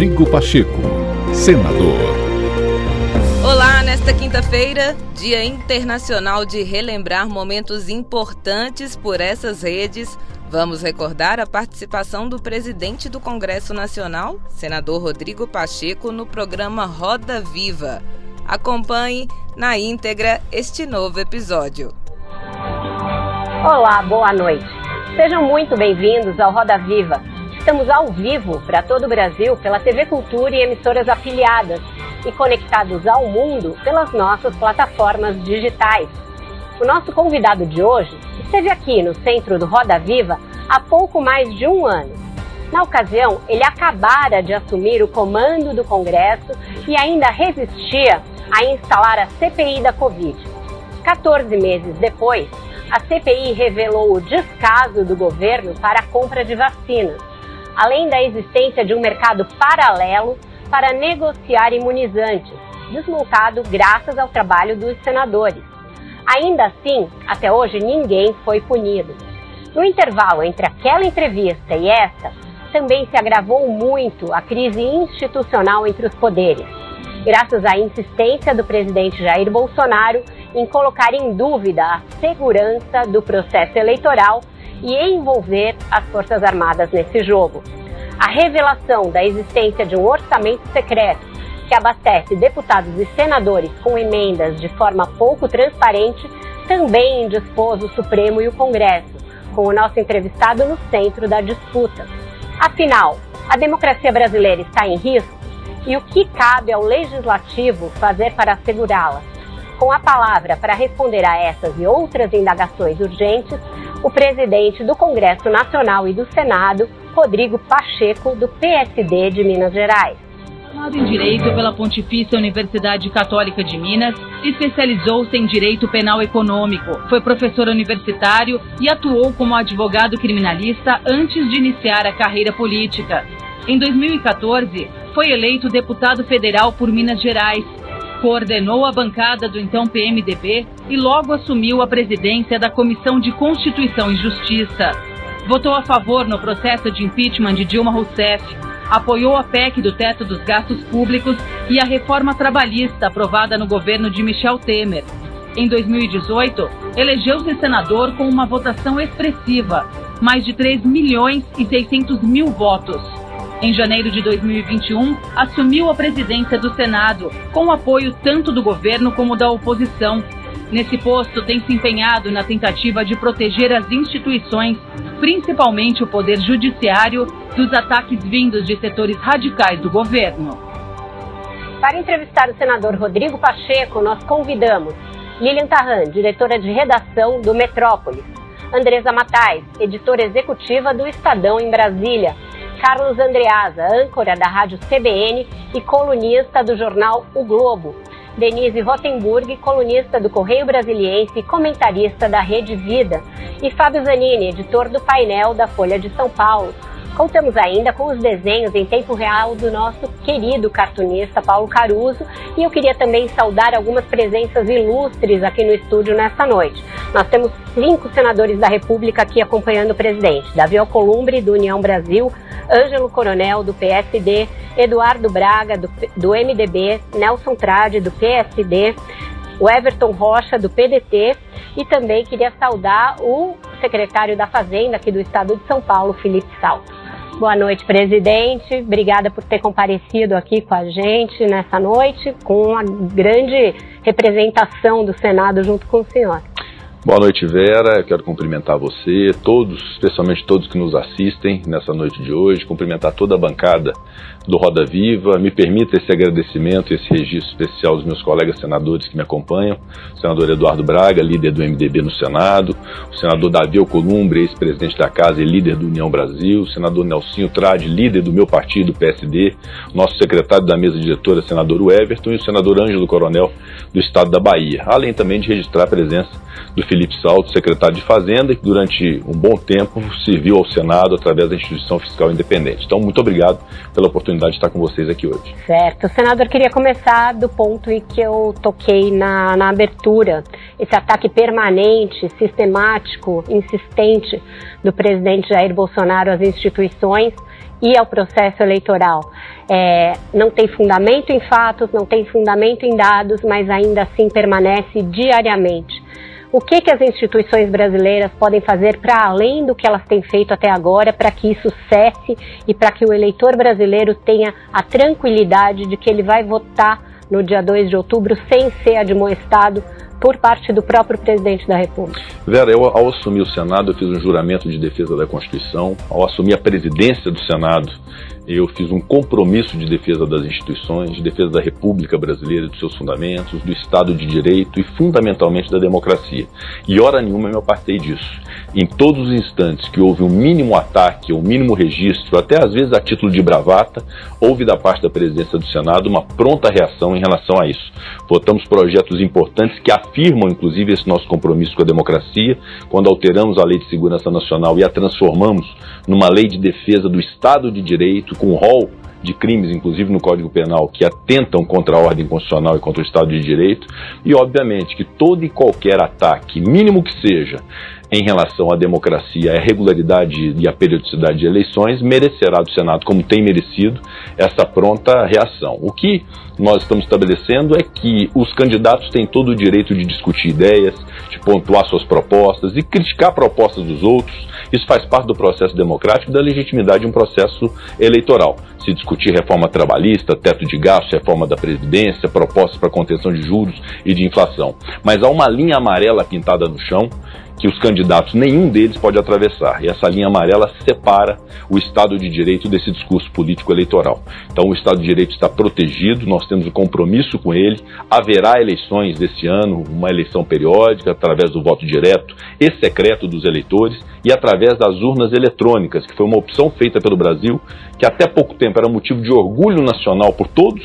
Rodrigo Pacheco, senador. Olá, nesta quinta-feira, Dia Internacional de relembrar momentos importantes por essas redes. Vamos recordar a participação do presidente do Congresso Nacional, senador Rodrigo Pacheco, no programa Roda Viva. Acompanhe na íntegra este novo episódio. Olá, boa noite. Sejam muito bem-vindos ao Roda Viva Estamos ao vivo para todo o Brasil pela TV Cultura e emissoras afiliadas e conectados ao mundo pelas nossas plataformas digitais. O nosso convidado de hoje esteve aqui no centro do Roda Viva há pouco mais de um ano. Na ocasião, ele acabara de assumir o comando do Congresso e ainda resistia a instalar a CPI da Covid. 14 meses depois, a CPI revelou o descaso do governo para a compra de vacinas além da existência de um mercado paralelo para negociar imunizantes, desmontado graças ao trabalho dos senadores. Ainda assim, até hoje ninguém foi punido. No intervalo entre aquela entrevista e esta, também se agravou muito a crise institucional entre os poderes, graças à insistência do presidente Jair Bolsonaro em colocar em dúvida a segurança do processo eleitoral e envolver as Forças Armadas nesse jogo. A revelação da existência de um orçamento secreto que abastece deputados e senadores com emendas de forma pouco transparente também indispôs o Supremo e o Congresso, com o nosso entrevistado no centro da disputa. Afinal, a democracia brasileira está em risco e o que cabe ao legislativo fazer para assegurá-la? Com a palavra para responder a essas e outras indagações urgentes, o presidente do Congresso Nacional e do Senado, Rodrigo Pacheco, do PSD de Minas Gerais. Formado em Direito pela Pontifícia Universidade Católica de Minas, especializou-se em Direito Penal Econômico, foi professor universitário e atuou como advogado criminalista antes de iniciar a carreira política. Em 2014, foi eleito deputado federal por Minas Gerais coordenou a bancada do então PMDB e logo assumiu a presidência da Comissão de Constituição e Justiça. Votou a favor no processo de impeachment de Dilma Rousseff, apoiou a PEC do teto dos gastos públicos e a reforma trabalhista aprovada no governo de Michel Temer. Em 2018, elegeu-se senador com uma votação expressiva, mais de 3 milhões e 600 mil votos. Em janeiro de 2021, assumiu a presidência do Senado, com apoio tanto do governo como da oposição. Nesse posto, tem se empenhado na tentativa de proteger as instituições, principalmente o Poder Judiciário, dos ataques vindos de setores radicais do governo. Para entrevistar o senador Rodrigo Pacheco, nós convidamos Lilian Tarran, diretora de redação do Metrópolis, Andresa Matais, editora executiva do Estadão em Brasília, Carlos Andreasa, âncora da rádio CBN e colunista do jornal O Globo. Denise Rottenburg, colunista do Correio Brasiliense e comentarista da Rede Vida. E Fábio Zanini, editor do painel da Folha de São Paulo. Contamos ainda com os desenhos em tempo real do nosso querido cartunista Paulo Caruso. E eu queria também saudar algumas presenças ilustres aqui no estúdio nesta noite. Nós temos cinco senadores da República aqui acompanhando o presidente: Davi Alcolumbre, do União Brasil, Ângelo Coronel, do PSD, Eduardo Braga, do, do MDB, Nelson Trade, do PSD, o Everton Rocha, do PDT, e também queria saudar o secretário da Fazenda aqui do estado de São Paulo, Felipe Salto. Boa noite, presidente. Obrigada por ter comparecido aqui com a gente nessa noite, com a grande representação do Senado junto com o senhor. Boa noite, Vera. Quero cumprimentar você, todos, especialmente todos que nos assistem nessa noite de hoje, cumprimentar toda a bancada do Roda Viva. Me permita esse agradecimento, esse registro especial dos meus colegas senadores que me acompanham, o senador Eduardo Braga, líder do MDB no Senado, o senador Davi Alcolumbre, ex-presidente da Casa e líder do União Brasil, o senador Nelsinho Trade, líder do meu partido, PSD, nosso secretário da mesa diretora, senador Everton, e o senador Ângelo Coronel, do estado da Bahia, além também de registrar a presença do Felipe Salto, secretário de Fazenda, que durante um bom tempo serviu ao Senado através da instituição fiscal independente. Então, muito obrigado pela oportunidade de estar com vocês aqui hoje. Certo. Senador, queria começar do ponto em que eu toquei na, na abertura. Esse ataque permanente, sistemático, insistente do presidente Jair Bolsonaro às instituições e ao processo eleitoral. é, não tem fundamento em fatos, não tem fundamento em dados, mas ainda assim permanece diariamente. O que, que as instituições brasileiras podem fazer para além do que elas têm feito até agora para que isso cesse e para que o eleitor brasileiro tenha a tranquilidade de que ele vai votar no dia 2 de outubro sem ser admoestado por parte do próprio presidente da República. Vera, eu, ao assumir o Senado, eu fiz um juramento de defesa da Constituição. Ao assumir a presidência do Senado, eu fiz um compromisso de defesa das instituições, de defesa da República Brasileira, dos seus fundamentos, do Estado de Direito e, fundamentalmente, da democracia. E, hora nenhuma, eu me apartei disso. Em todos os instantes que houve um mínimo ataque, um mínimo registro, até às vezes a título de bravata, houve da parte da presidência do Senado uma pronta reação em relação a isso. Votamos projetos importantes que afirmam, inclusive, esse nosso compromisso com a democracia, quando alteramos a Lei de Segurança Nacional e a transformamos numa lei de defesa do Estado de Direito, com rol de crimes, inclusive no Código Penal, que atentam contra a ordem constitucional e contra o Estado de Direito, e obviamente que todo e qualquer ataque, mínimo que seja, em relação à democracia, à regularidade e à periodicidade de eleições, merecerá do Senado, como tem merecido, essa pronta reação. O que nós estamos estabelecendo é que os candidatos têm todo o direito de discutir ideias, de pontuar suas propostas e criticar propostas dos outros. Isso faz parte do processo democrático e da legitimidade de um processo eleitoral. Se discutir reforma trabalhista, teto de gastos, reforma da Previdência, propostas para contenção de juros e de inflação. Mas há uma linha amarela pintada no chão que os candidatos, nenhum deles pode atravessar. E essa linha amarela separa o Estado de Direito desse discurso político eleitoral. Então o Estado de Direito está protegido, nós temos um compromisso com ele. Haverá eleições desse ano, uma eleição periódica, através do voto direto e secreto dos eleitores e através das urnas eletrônicas, que foi uma opção feita pelo Brasil, que até pouco tempo era motivo de orgulho nacional por todos,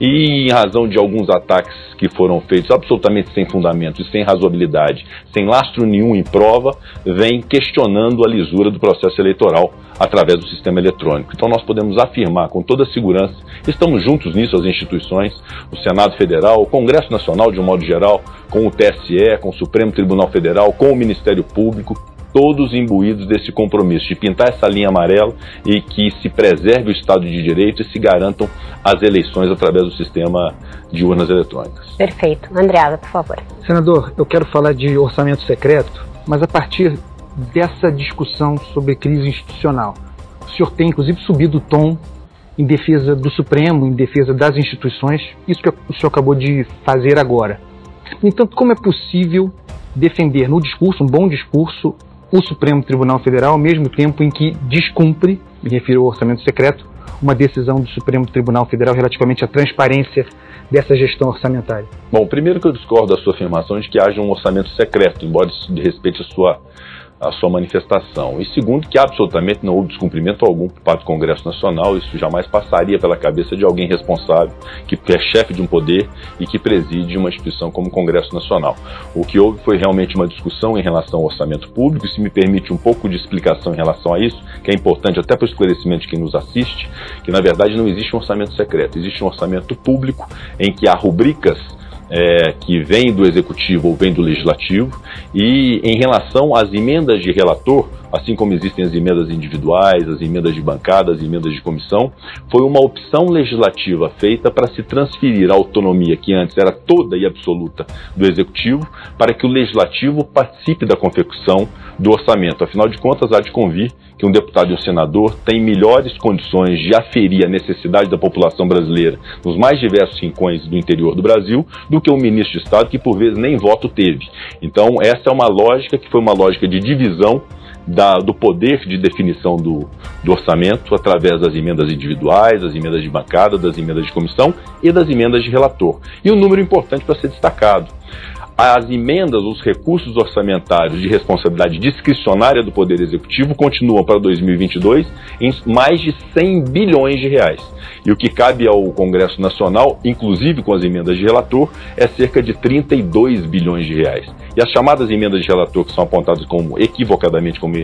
e em razão de alguns ataques que foram feitos absolutamente sem fundamento e sem razoabilidade, sem lastro nenhum em prova, vem questionando a lisura do processo eleitoral através do sistema eletrônico. Então nós podemos afirmar com toda segurança, estamos juntos nisso, as instituições, o Senado Federal, o Congresso Nacional de um modo geral, com o TSE, com o Supremo Tribunal Federal, com o Ministério Público, todos imbuídos desse compromisso de pintar essa linha amarela e que se preserve o Estado de Direito e se garantam as eleições através do sistema de urnas eletrônicas. Perfeito. Andreada, por favor. Senador, eu quero falar de orçamento secreto, mas a partir dessa discussão sobre crise institucional. O senhor tem, inclusive, subido o tom em defesa do Supremo, em defesa das instituições, isso que o senhor acabou de fazer agora. No entanto, como é possível defender no discurso, um bom discurso, o Supremo Tribunal Federal, ao mesmo tempo em que descumpre, me refiro ao orçamento secreto, uma decisão do Supremo Tribunal Federal relativamente à transparência dessa gestão orçamentária? Bom, primeiro que eu discordo da sua afirmação de que haja um orçamento secreto, embora isso respeite a sua a sua manifestação. E segundo, que absolutamente não houve descumprimento algum por parte do Congresso Nacional, isso jamais passaria pela cabeça de alguém responsável, que é chefe de um poder e que preside uma instituição como o Congresso Nacional. O que houve foi realmente uma discussão em relação ao orçamento público, e se me permite um pouco de explicação em relação a isso, que é importante até para o esclarecimento de quem nos assiste, que na verdade não existe um orçamento secreto, existe um orçamento público em que há rubricas é, que vem do executivo ou vem do legislativo, e em relação às emendas de relator, assim como existem as emendas individuais, as emendas de bancada, as emendas de comissão, foi uma opção legislativa feita para se transferir a autonomia que antes era toda e absoluta do executivo, para que o legislativo participe da confecção do orçamento. Afinal de contas, há de convir que um deputado e um senador têm melhores condições de aferir a necessidade da população brasileira nos mais diversos rincões do interior do Brasil do que um ministro de Estado que, por vezes, nem voto teve. Então, essa é uma lógica que foi uma lógica de divisão da, do poder de definição do, do, orçamento através das emendas individuais, das emendas de bancada, das emendas de comissão e das emendas de relator. E um número importante para ser destacado as emendas, os recursos orçamentários de responsabilidade discricionária do Poder Executivo continuam para 2022 em mais de 100 bilhões de reais. E o que cabe ao Congresso Nacional, inclusive com as emendas de relator, é cerca de 32 bilhões de reais. E as chamadas emendas de relator, que são apontadas como equivocadamente como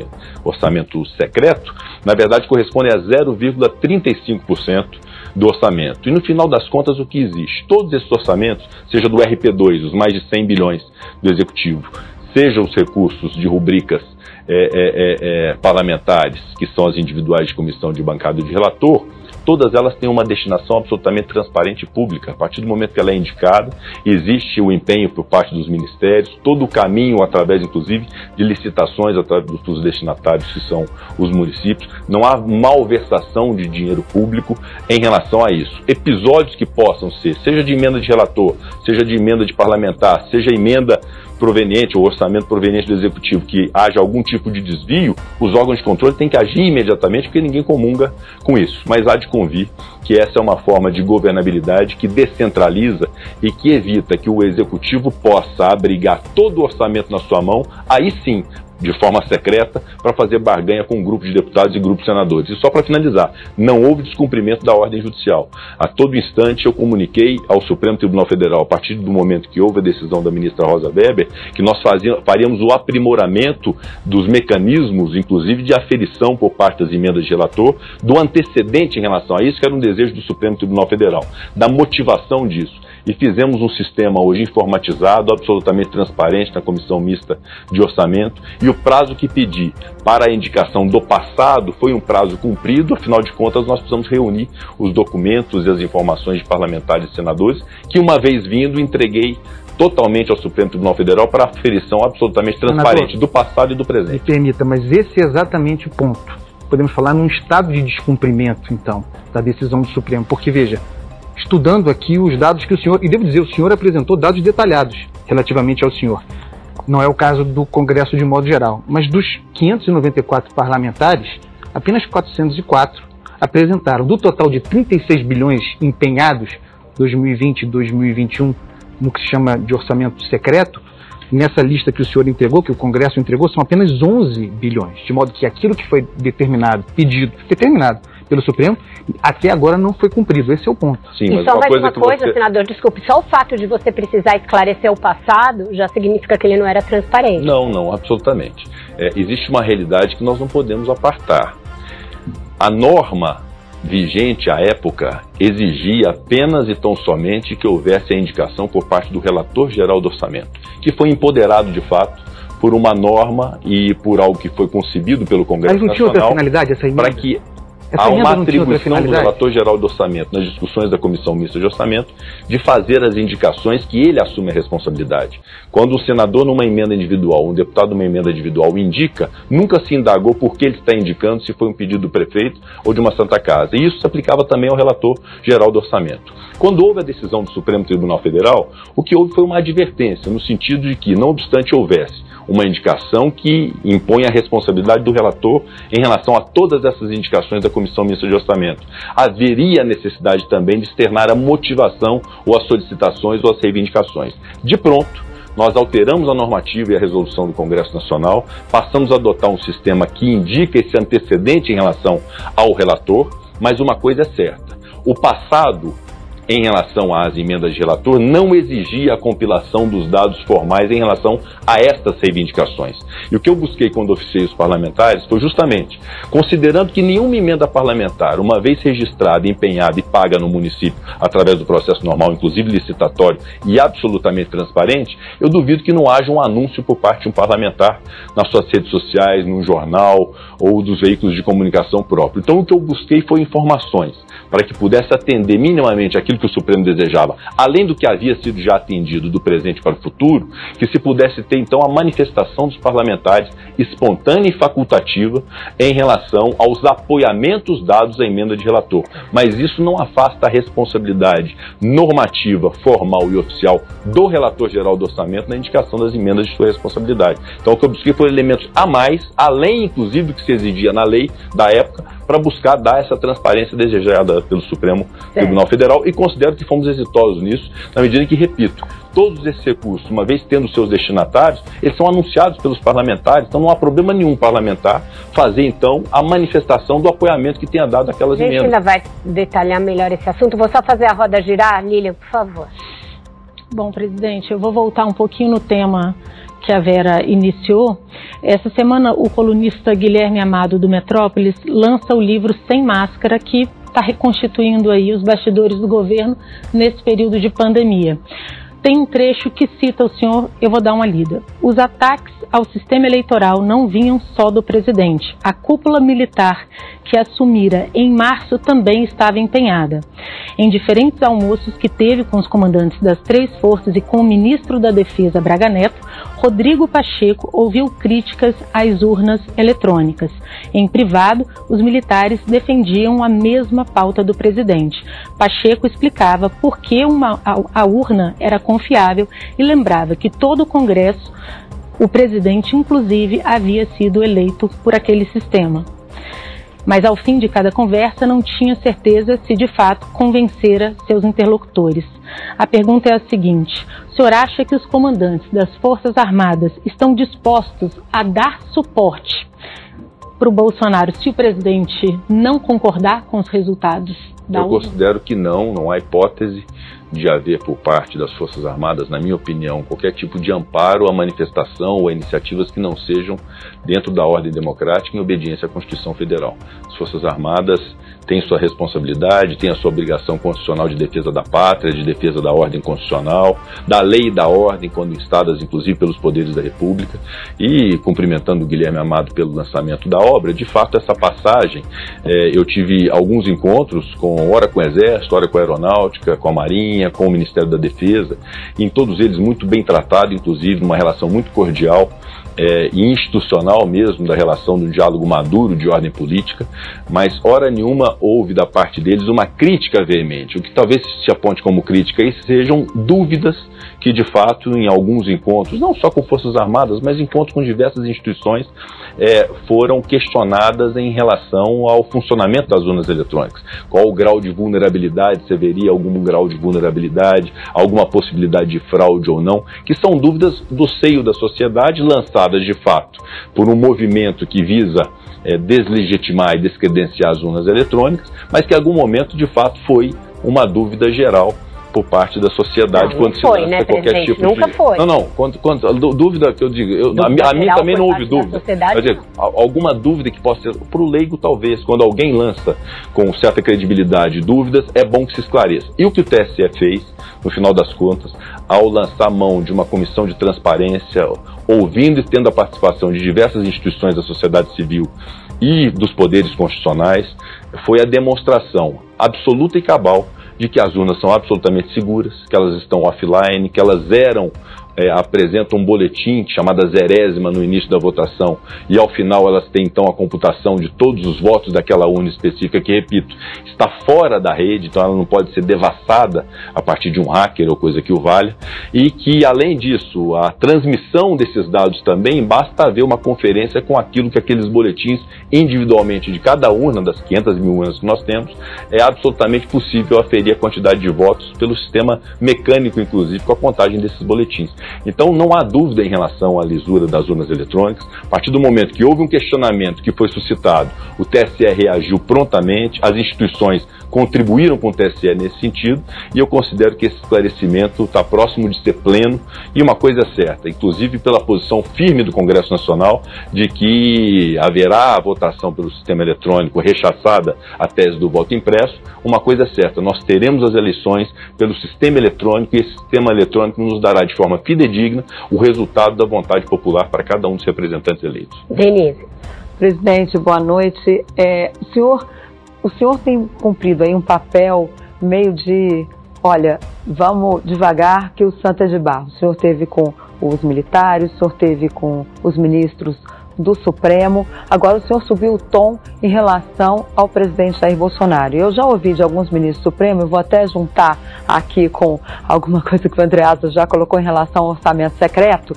orçamento secreto, na verdade correspondem a 0,35% do orçamento. E no final das contas, o que existe? Todos esses orçamentos, seja do RP2, os mais de 100 bilhões do Executivo, seja os recursos de rubricas é, é, é, parlamentares, que são as individuais de comissão de bancada e de relator, todas elas têm uma destinação absolutamente transparente e pública. A partir do momento que ela é indicada, existe o empenho por parte dos ministérios, todo o caminho através, inclusive, de licitações através dos destinatários, que são os municípios. Não há malversação de dinheiro público em relação a isso. Episódios que possam ser, seja de emenda de relator, seja de emenda de parlamentar, seja emenda proveniente, ou orçamento proveniente do executivo, que haja algum tipo de desvio, os órgãos de controle têm que agir imediatamente, porque ninguém comunga com isso. Mas há de convir que essa é uma forma de governabilidade que descentraliza e que evita que o executivo possa abrigar todo o orçamento na sua mão, aí sim de forma secreta para fazer barganha com um grupo de deputados e grupos de senadores. E só para finalizar, não houve descumprimento da ordem judicial. A todo instante eu comuniquei ao Supremo Tribunal Federal, a partir do momento que houve a decisão da ministra Rosa Weber, que nós fazíamos, faríamos o aprimoramento dos mecanismos, inclusive de aferição por parte das emendas de relator, do antecedente em relação a isso, que era um desejo do Supremo Tribunal Federal, da motivação disso e fizemos um sistema hoje informatizado, absolutamente transparente na comissão mista de orçamento e o prazo que pedi para a indicação do passado foi um prazo cumprido, afinal de contas nós precisamos reunir os documentos e as informações de parlamentares e senadores que uma vez vindo entreguei totalmente ao Supremo Tribunal Federal para aferição absolutamente transparente Senador, do passado e do presente. Me permita, mas esse é exatamente o ponto. Podemos falar num estado de descumprimento, então, da decisão do Supremo, porque veja, estudando aqui os dados que o senhor, e devo dizer, o senhor apresentou dados detalhados relativamente ao senhor. Não é o caso do Congresso de modo geral, mas dos 594 parlamentares, apenas 404 apresentaram. Do total de 36 bilhões empenhados 2020 e 2021 no que se chama de orçamento secreto, nessa lista que o senhor entregou, que o Congresso entregou, são apenas 11 bilhões, de modo que aquilo que foi determinado, pedido, determinado pelo Supremo, até agora não foi cumprido. Esse é o ponto. Sim, e só mais uma coisa, você... senador, desculpe, só o fato de você precisar esclarecer o passado já significa que ele não era transparente. Não, não, absolutamente. É, existe uma realidade que nós não podemos apartar. A norma vigente à época exigia apenas e tão somente que houvesse a indicação por parte do relator geral do orçamento, que foi empoderado de fato por uma norma e por algo que foi concebido pelo Congresso Mas não tinha outra finalidade essa Para que Essa Há uma atribuição do relator geral do orçamento, nas discussões da comissão mista de orçamento, de fazer as indicações que ele assume a responsabilidade. Quando um senador, numa emenda individual, um deputado, numa emenda individual, indica, nunca se indagou por que ele está indicando, se foi um pedido do prefeito ou de uma Santa Casa. E isso se aplicava também ao relator geral do orçamento. Quando houve a decisão do Supremo Tribunal Federal, o que houve foi uma advertência, no sentido de que, não obstante houvesse uma indicação que impõe a responsabilidade do relator em relação a todas essas indicações da Comissão Mista de Orçamento. Haveria necessidade também de externar a motivação ou as solicitações ou as reivindicações. De pronto, nós alteramos a normativa e a resolução do Congresso Nacional, passamos a adotar um sistema que indica esse antecedente em relação ao relator, mas uma coisa é certa: o passado em relação às emendas de relator, não exigia a compilação dos dados formais em relação a estas reivindicações. E o que eu busquei quando oficiei os parlamentares foi justamente, considerando que nenhuma emenda parlamentar, uma vez registrada, empenhada e paga no município através do processo normal, inclusive licitatório e absolutamente transparente, eu duvido que não haja um anúncio por parte de um parlamentar nas suas redes sociais, num jornal ou dos veículos de comunicação próprio. Então o que eu busquei foi informações para que pudesse atender minimamente aquilo que o Supremo desejava, além do que havia sido já atendido do presente para o futuro, que se pudesse ter então a manifestação dos parlamentares espontânea e facultativa em relação aos apoiamentos dados à emenda de relator. Mas isso não afasta a responsabilidade normativa, formal e oficial do relator geral do orçamento na indicação das emendas de sua responsabilidade. Então o que eu busquei foram elementos a mais, além inclusive do que se exigia na lei da época, para buscar dar essa transparência desejada pelo Supremo Tribunal Federal e considero que fomos exitosos nisso, na medida em que, repito, todos esses recursos, uma vez tendo seus destinatários, eles são anunciados pelos parlamentares, então não há problema nenhum parlamentar fazer então a manifestação do apoiamento que tenha dado aquelas emendas. A gente ainda vai detalhar melhor esse assunto. Vou só fazer a roda girar, Lilian, por favor. Bom, presidente, eu vou voltar um pouquinho no tema que a Vera iniciou, essa semana o colunista Guilherme Amado do Metrópolis lança o livro Sem Máscara, que está reconstituindo aí os bastidores do governo nesse período de pandemia. Tem um trecho que cita o senhor, eu vou dar uma lida. Os ataques ao sistema eleitoral não vinham só do presidente. A cúpula militar que assumira em março também estava empenhada. Em diferentes almoços que teve com os comandantes das três forças e com o ministro da Defesa Braga Neto, Rodrigo Pacheco ouviu críticas às urnas eletrônicas. Em privado, os militares defendiam a mesma pauta do presidente. Pacheco explicava por que uma, a, a urna era confiável e lembrava que todo o Congresso, o presidente inclusive, havia sido eleito por aquele sistema. Mas ao fim de cada conversa não tinha certeza se de fato convencera seus interlocutores. A pergunta é a seguinte: o senhor acha que os comandantes das Forças Armadas estão dispostos a dar suporte para o Bolsonaro se o presidente não concordar com os resultados? Da Eu considero que não, não há hipótese de haver por parte das Forças Armadas, na minha opinião, qualquer tipo de amparo à manifestação ou a iniciativas que não sejam dentro da ordem democrática em obediência à Constituição Federal. As Forças Armadas têm sua responsabilidade, têm a sua obrigação constitucional de defesa da pátria, de defesa da ordem constitucional, da lei e da ordem, quando instadas inclusive pelos poderes da República. E cumprimentando o Guilherme Amado pelo lançamento da obra, de fato, essa passagem, é, eu tive alguns encontros com, ora com o Exército, ora com a Aeronáutica, com a Marinha, com o Ministério da Defesa, em todos eles muito bem tratado, inclusive, uma relação muito cordial é, institucional mesmo da relação do diálogo maduro de ordem política, mas hora nenhuma houve da parte deles uma crítica veemente. O que talvez se aponte como crítica aí sejam dúvidas que de fato em alguns encontros, não só com forças armadas, mas encontros com diversas instituições, é, foram questionadas em relação ao funcionamento das urnas eletrônicas. Qual o grau de vulnerabilidade? Se haveria algum grau de vulnerabilidade, alguma possibilidade de fraude ou não? Que são dúvidas do seio da sociedade lançadas de fato por um movimento que visa é, deslegitimar e descredenciar as urnas eletrônicas, mas que em algum momento de fato foi uma dúvida geral por parte da sociedade não, quando se foi, né, qualquer presidente? tipo Nunca de... foi. Não, não, dúvida que eu digo, eu, a, a mim também não houve dúvida. Quer dizer, alguma dúvida que possa ser, para o leigo talvez, quando alguém lança com certa credibilidade dúvidas, é bom que se esclareça. E o que o TSE fez, no final das contas, ao lançar mão de uma comissão de transparência, ouvindo e tendo a participação de diversas instituições da sociedade civil e dos poderes constitucionais, foi a demonstração absoluta e cabal de que as urnas são absolutamente seguras, que elas estão offline, que elas eram é, apresentam um boletim chamada zerésima no início da votação e ao final elas têm então a computação de todos os votos daquela urna específica que, repito, está fora da rede, então ela não pode ser devassada a partir de um hacker ou coisa que o valha e que, além disso, a transmissão desses dados também basta haver uma conferência com aquilo que aqueles boletins individualmente de cada urna das 500 mil urnas que nós temos é absolutamente possível aferir a quantidade de votos pelo sistema mecânico, inclusive, com a contagem desses boletins. Então não há dúvida em relação à lisura das urnas eletrônicas. A partir do momento que houve um questionamento que foi suscitado, o TSE reagiu prontamente, as instituições contribuíram com o TSE nesse sentido, e eu considero que esse esclarecimento está próximo de ser pleno, e uma coisa é certa, inclusive pela posição firme do Congresso Nacional, de que haverá a votação pelo sistema eletrônico rechaçada a tese do voto impresso, uma coisa é certa, nós teremos as eleições pelo sistema eletrônico, e esse sistema eletrônico nos dará de forma fidedigna o resultado da vontade popular para cada um dos representantes eleitos. Denise. Presidente, boa noite. É, o senhor o senhor tem cumprido aí um papel meio de, olha, vamos devagar que o santo é de barro. O senhor teve com os militares, o senhor teve com os ministros do Supremo. Agora o senhor subiu o tom em relação ao presidente Jair Bolsonaro. Eu já ouvi de alguns ministros do Supremo, eu vou até juntar aqui com alguma coisa que o Andreasa já colocou em relação ao orçamento secreto,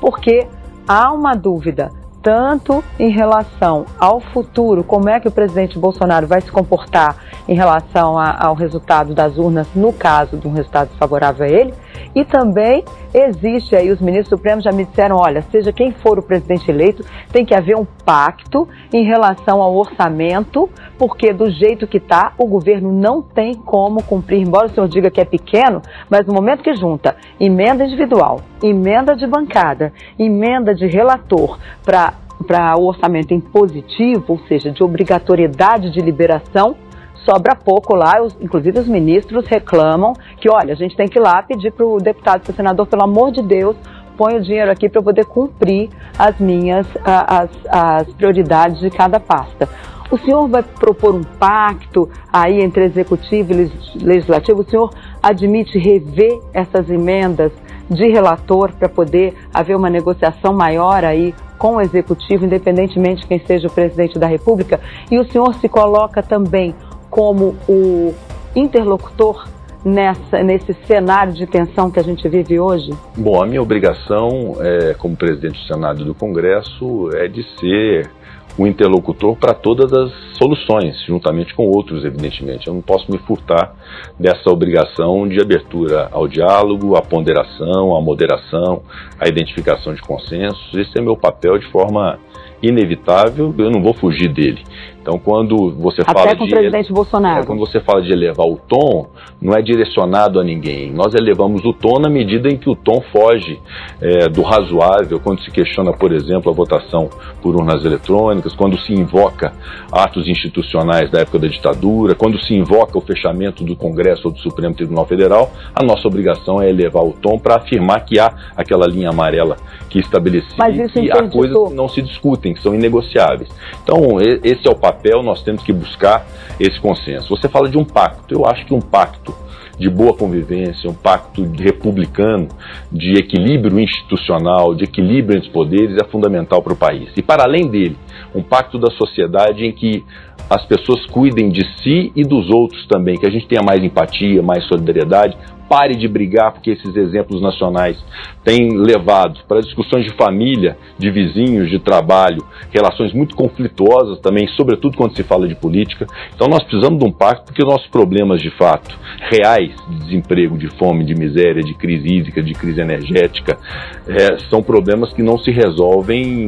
porque há uma dúvida tanto em relação ao futuro, como é que o presidente Bolsonaro vai se comportar em relação a, ao resultado das urnas, no caso de um resultado favorável a ele, e também existe aí, os ministros supremos já me disseram, olha, seja quem for o presidente eleito, tem que haver um pacto em relação ao orçamento, porque do jeito que está, o governo não tem como cumprir, embora o senhor diga que é pequeno, mas no momento que junta emenda individual, emenda de bancada, emenda de relator para para o orçamento em positivo, ou seja, de obrigatoriedade de liberação, sobra pouco lá, os, inclusive os ministros reclamam que, olha, a gente tem que ir lá pedir para o deputado, para o senador, pelo amor de Deus, põe o dinheiro aqui para poder cumprir as minhas as, as prioridades de cada pasta. O senhor vai propor um pacto aí entre executivo e legislativo? O senhor admite rever essas emendas de relator para poder haver uma negociação maior aí com o executivo, independentemente de quem seja o presidente da República? E o senhor se coloca também como o interlocutor nessa, nesse cenário de tensão que a gente vive hoje? Bom, a minha obrigação é, como presidente do Senado e do Congresso é de ser o interlocutor para todas as soluções, juntamente com outros, evidentemente. Eu não posso me furtar dessa obrigação de abertura ao diálogo, à ponderação, à moderação, à identificação de consensos. Esse é meu papel de forma inevitável, eu não vou fugir dele. Então, quando você Até fala com de o presidente Bolsonaro. É, quando você fala de elevar o tom, não é direcionado a ninguém. Nós elevamos o tom na medida em que o tom foge é, do razoável, quando se questiona, por exemplo, a votação por urnas eletrônicas, quando se invoca atos institucionais da época da ditadura, quando se invoca o fechamento do Congresso ou do Supremo Tribunal Federal, a nossa obrigação é elevar o tom para afirmar que há aquela linha amarela que estabelecia que há coisas que não se discutem, que são inegociáveis. Então, esse é o papel papel, nós temos que buscar esse consenso. Você fala de um pacto. Eu acho que um pacto de boa convivência, um pacto republicano, de equilíbrio institucional, de equilíbrio entre os poderes é fundamental para o país. E para além dele, um pacto da sociedade em que as pessoas cuidem de si e dos outros também, que a gente tenha mais empatia, mais solidariedade, pare de brigar, porque esses exemplos nacionais têm levado para discussões de família, de vizinhos, de trabalho, relações muito conflituosas também, sobretudo quando se fala de política. Então nós precisamos de um pacto, porque nossos problemas de fato reais de desemprego, de fome, de miséria, de crise hídrica, de crise energética, é, são problemas que não se resolvem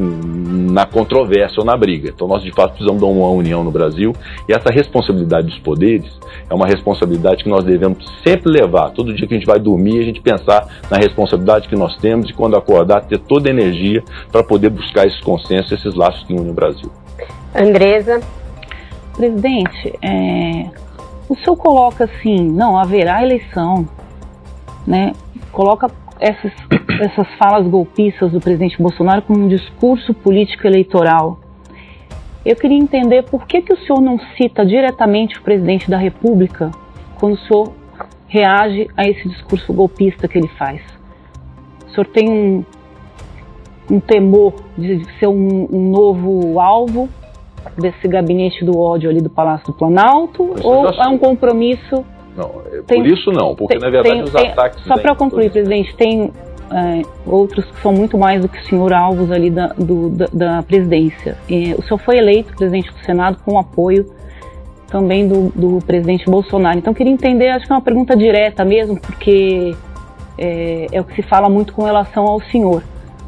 na controvérsia ou na briga. Então nós de fato precisamos de uma união no Brasil e essa responsabilidade dos poderes é uma responsabilidade que nós devemos sempre levar. Todo dia que a gente vai dormir, a gente pensar na responsabilidade que nós temos e quando acordar, ter toda a energia para poder buscar esses consensos, esses laços que unem o Brasil. Andresa. Presidente, é, o senhor coloca assim, não, haverá eleição, né? Coloca essas, essas falas golpistas do presidente Bolsonaro como um discurso político eleitoral. Eu queria entender por que, que o senhor não cita diretamente o presidente da República quando o senhor reage a esse discurso golpista que ele faz. O senhor tem um, um temor de ser um, um, novo alvo desse gabinete do ódio ali do Palácio do Planalto? ou é um compromisso? Não, é tem, por isso não, porque tem, na verdade tem, os ataques. Só para concluir, presidente, tem é, outros que são muito mais do que o senhor alvos ali da, do, da, da presidência. O senhor foi eleito presidente do Senado com o apoio também do, do presidente Bolsonaro. Então, queria entender, acho que é uma pergunta direta mesmo, porque é, é o que se fala muito com relação ao senhor.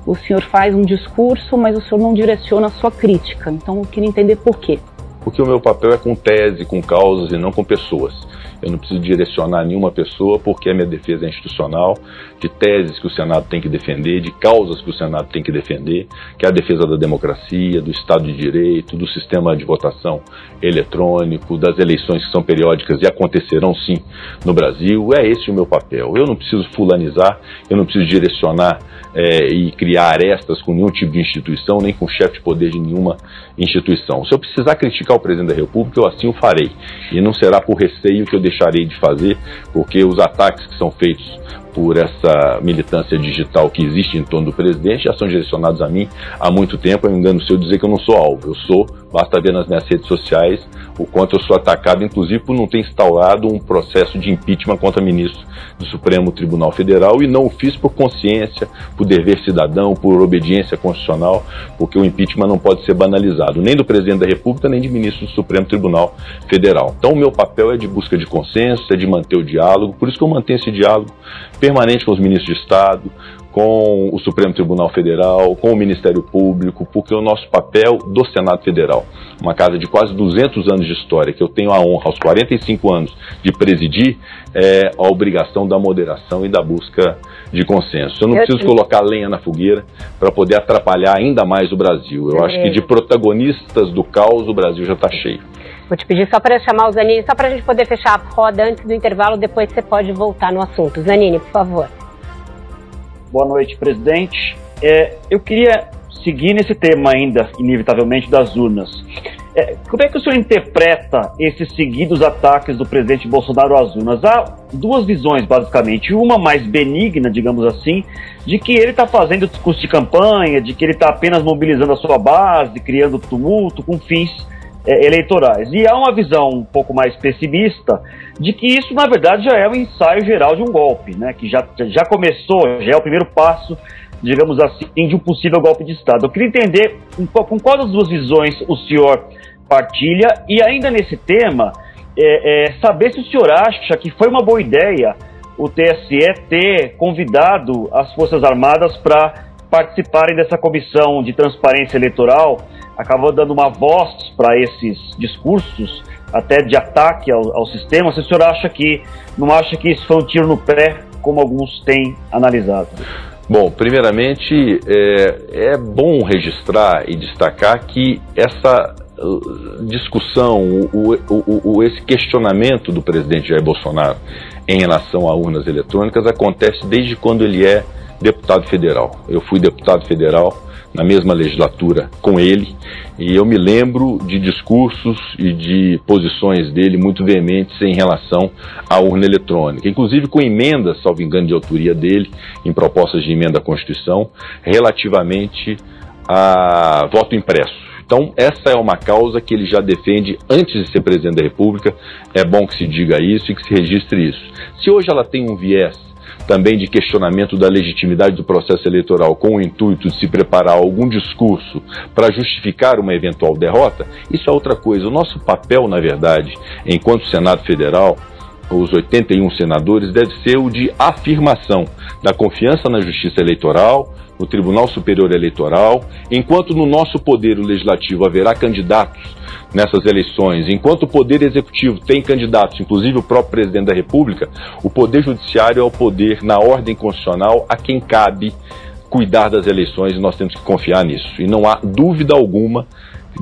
O senhor faz um discurso, mas o senhor não direciona a sua crítica. Então, eu queria entender por quê. Porque o meu papel é com tese, com causas e não com pessoas. Eu não preciso direcionar nenhuma pessoa porque a minha defesa é institucional, de teses que o Senado tem que defender, de causas que o Senado tem que defender, que é a defesa da democracia, do Estado de Direito, do sistema de votação eletrônico, das eleições que são periódicas e acontecerão sim no Brasil. É esse o meu papel. Eu não preciso fulanizar, eu não preciso direcionar é, e criar arestas com nenhum tipo de instituição, nem com chefe de poder de nenhuma instituição. Se eu precisar criticar o presidente da República, eu assim o farei. E não será por receio que eu deixarei de fazer, porque os ataques que são feitos por essa militância digital que existe em torno do presidente já são direcionados a mim há muito tempo. Eu engano se eu dizer que eu não sou alvo. Eu sou, basta ver nas minhas redes sociais o quanto eu sou atacado, inclusive por não ter instaurado um processo de impeachment contra ministro do Supremo Tribunal Federal e não o fiz por consciência, por dever cidadão, por obediência constitucional, porque o impeachment não pode ser banalizado, nem do presidente da República, nem de ministro do Supremo Tribunal Federal. Então, o meu papel é de busca de consenso, é de manter o diálogo, por isso que eu mantenho esse diálogo permanente com os ministros de Estado, com o Supremo Tribunal Federal, com o Ministério Público, porque o nosso papel do Senado Federal, uma casa de quase 200 anos de história, que eu tenho a honra aos 45 anos de presidir, é a obrigação da moderação e da busca de consenso. Eu não preciso colocar lenha na fogueira para poder atrapalhar ainda mais o Brasil. Eu acho que de protagonistas do caos o Brasil já está cheio. Vou te pedir só para chamar o Zanini, só para a gente poder fechar a roda antes do intervalo, depois você pode voltar no assunto. Zanini, por favor. Boa noite, presidente. É, eu queria seguir nesse tema ainda, inevitavelmente, das urnas. É, como é que o senhor interpreta esses seguidos ataques do presidente Bolsonaro às urnas? Há duas visões, basicamente. Uma mais benigna, digamos assim, de que ele está fazendo discurso de campanha, de que ele está apenas mobilizando a sua base, criando tumulto com fins eleitorais. E há uma visão um pouco mais pessimista de que isso, na verdade, já é o um ensaio geral de um golpe, né? que já, já começou, já é o primeiro passo digamos assim, de um possível golpe de Estado. Eu queria entender com qual das duas visões o senhor partilha e ainda nesse tema, é, é, saber se o senhor acha que foi uma boa ideia o TSE ter convidado as Forças Armadas para participarem dessa comissão de transparência eleitoral, acabou dando uma voz para esses discursos, até de ataque ao, ao sistema. Se o senhor acha que não acha que isso foi um tiro no pé, como alguns têm analisado? Bom, primeiramente é, é bom registrar e destacar que essa uh, discussão, o, o, o, esse questionamento do presidente Jair Bolsonaro em relação a urnas eletrônicas acontece desde quando ele é deputado federal. Eu fui deputado federal na mesma legislatura com ele, e eu me lembro de discursos e de posições dele muito veementes em relação à urna eletrônica, inclusive com emendas, salvo engano, de autoria dele, em propostas de emenda à Constituição, relativamente a voto impresso. Então, essa é uma causa que ele já defende antes de ser presidente da República. É bom que se diga isso e que se registre isso. Se hoje ela tem um viés também de questionamento da legitimidade do processo eleitoral com o intuito de se preparar algum discurso para justificar uma eventual derrota, isso é outra coisa. O nosso papel, na verdade, enquanto Senado Federal, os 81 senadores, deve ser o de afirmação da confiança na justiça eleitoral, no Tribunal Superior Eleitoral, enquanto no nosso poder legislativo haverá candidatos nessas eleições, enquanto o Poder Executivo tem candidatos, inclusive o próprio presidente da República, o Poder Judiciário é o poder, na ordem constitucional, a quem cabe cuidar das eleições e nós temos que confiar nisso. E não há dúvida alguma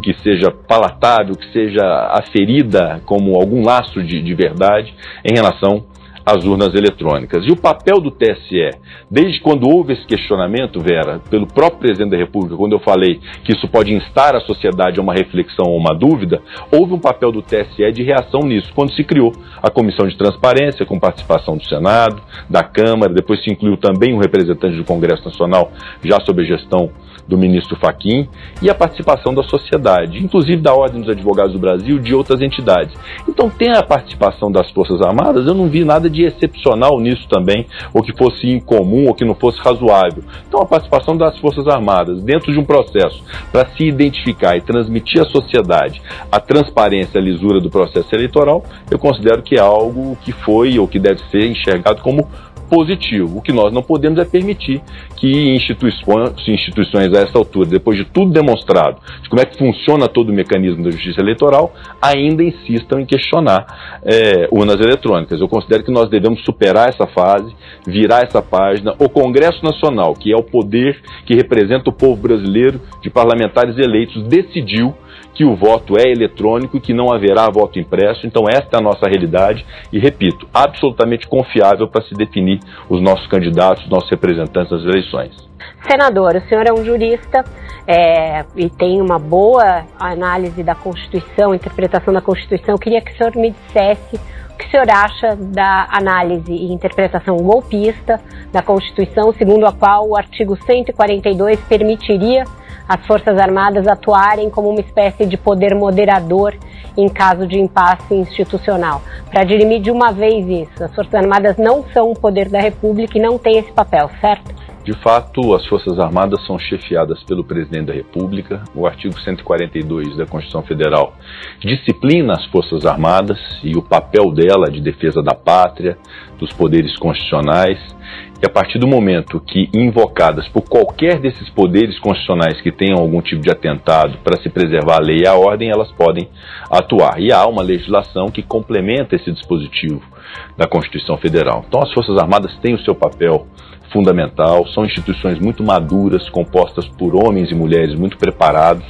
que seja palatável, que seja aferida como algum laço de, de verdade em relação as urnas eletrônicas. E o papel do TSE, desde quando houve esse questionamento, Vera, pelo próprio presidente da República, quando eu falei que isso pode instar a sociedade a uma reflexão ou uma dúvida, houve um papel do TSE de reação nisso, quando se criou a Comissão de Transparência, com participação do Senado, da Câmara, depois se incluiu também um representante do Congresso Nacional, já sob a gestão do ministro Faquim e a participação da sociedade, inclusive da Ordem dos Advogados do Brasil e de outras entidades. Então tem a participação das Forças Armadas, eu não vi nada de excepcional nisso também, ou que fosse incomum, ou que não fosse razoável. Então a participação das Forças Armadas dentro de um processo para se identificar e transmitir à sociedade a transparência e a lisura do processo eleitoral, eu considero que é algo que foi ou que deve ser enxergado como positivo. O que nós não podemos é permitir que instituições, instituições a essa altura, depois de tudo demonstrado, de como é que funciona todo o mecanismo da justiça eleitoral, ainda insistam em questionar é, urnas eletrônicas. Eu considero que nós devemos superar essa fase, virar essa página. O Congresso Nacional, que é o poder que representa o povo brasileiro de parlamentares eleitos, decidiu que o voto é eletrônico que não haverá voto impresso. Então, esta é a nossa realidade e, repito, absolutamente confiável para se definir os nossos candidatos, os nossos representantes nas eleições. Senador, o senhor é um jurista é, e tem uma boa análise da Constituição, interpretação da Constituição. Eu queria que o senhor me dissesse o que o senhor acha da análise e interpretação golpista da Constituição, segundo a qual o artigo 142 permitiria as Forças Armadas atuarem como uma espécie de poder moderador em caso de impasse institucional. Para dirimir de uma vez isso, as Forças Armadas não são o poder da República e não têm esse papel, certo? De fato, as Forças Armadas são chefiadas pelo Presidente da República. O artigo 142 da Constituição Federal disciplina as Forças Armadas e o papel dela de defesa da pátria, dos poderes constitucionais. E a partir do momento que invocadas por qualquer desses poderes constitucionais que tenham algum tipo de atentado para se preservar a lei e a ordem, elas podem atuar. E há uma legislação que complementa esse dispositivo da Constituição Federal. Então, as Forças Armadas têm o seu papel fundamental, são instituições muito maduras, compostas por homens e mulheres muito preparados,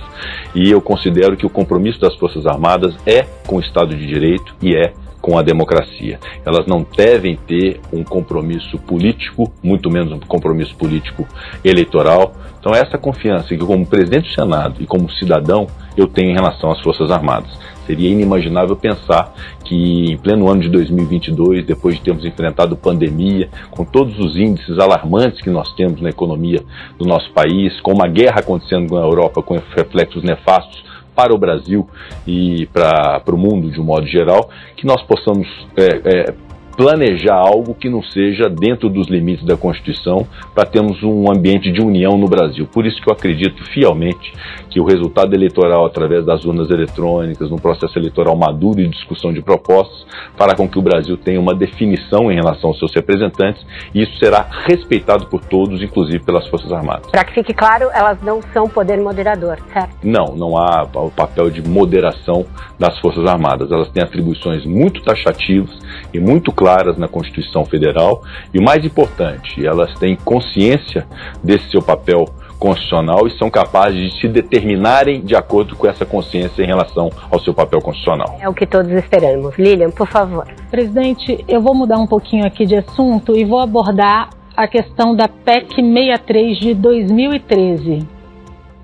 e eu considero que o compromisso das Forças Armadas é com o Estado de Direito e é com a democracia. Elas não devem ter um compromisso político, muito menos um compromisso político eleitoral. Então, essa confiança que, como presidente do Senado e como cidadão, eu tenho em relação às Forças Armadas. Seria inimaginável pensar que em pleno ano de 2022, depois de termos enfrentado pandemia, com todos os índices alarmantes que nós temos na economia do nosso país, com uma guerra acontecendo na Europa com reflexos nefastos para o Brasil e para o mundo de um modo geral, que nós possamos é, é, planejar algo que não seja dentro dos limites da Constituição para termos um ambiente de união no Brasil. Por isso que eu acredito fielmente que o resultado eleitoral através das urnas eletrônicas, no processo eleitoral maduro e discussão de propostas, fará com que o Brasil tenha uma definição em relação aos seus representantes e isso será respeitado por todos, inclusive pelas Forças Armadas. Para que fique claro, elas não são poder moderador, certo? Não, não há o papel de moderação das Forças Armadas. Elas têm atribuições muito taxativas e muito claras claras na Constituição Federal e o mais importante, elas têm consciência desse seu papel constitucional e são capazes de se determinarem de acordo com essa consciência em relação ao seu papel constitucional. É o que todos esperamos. Lilian, por favor. Presidente, eu vou mudar um pouquinho aqui de assunto e vou abordar a questão da PEC 63 de 2013.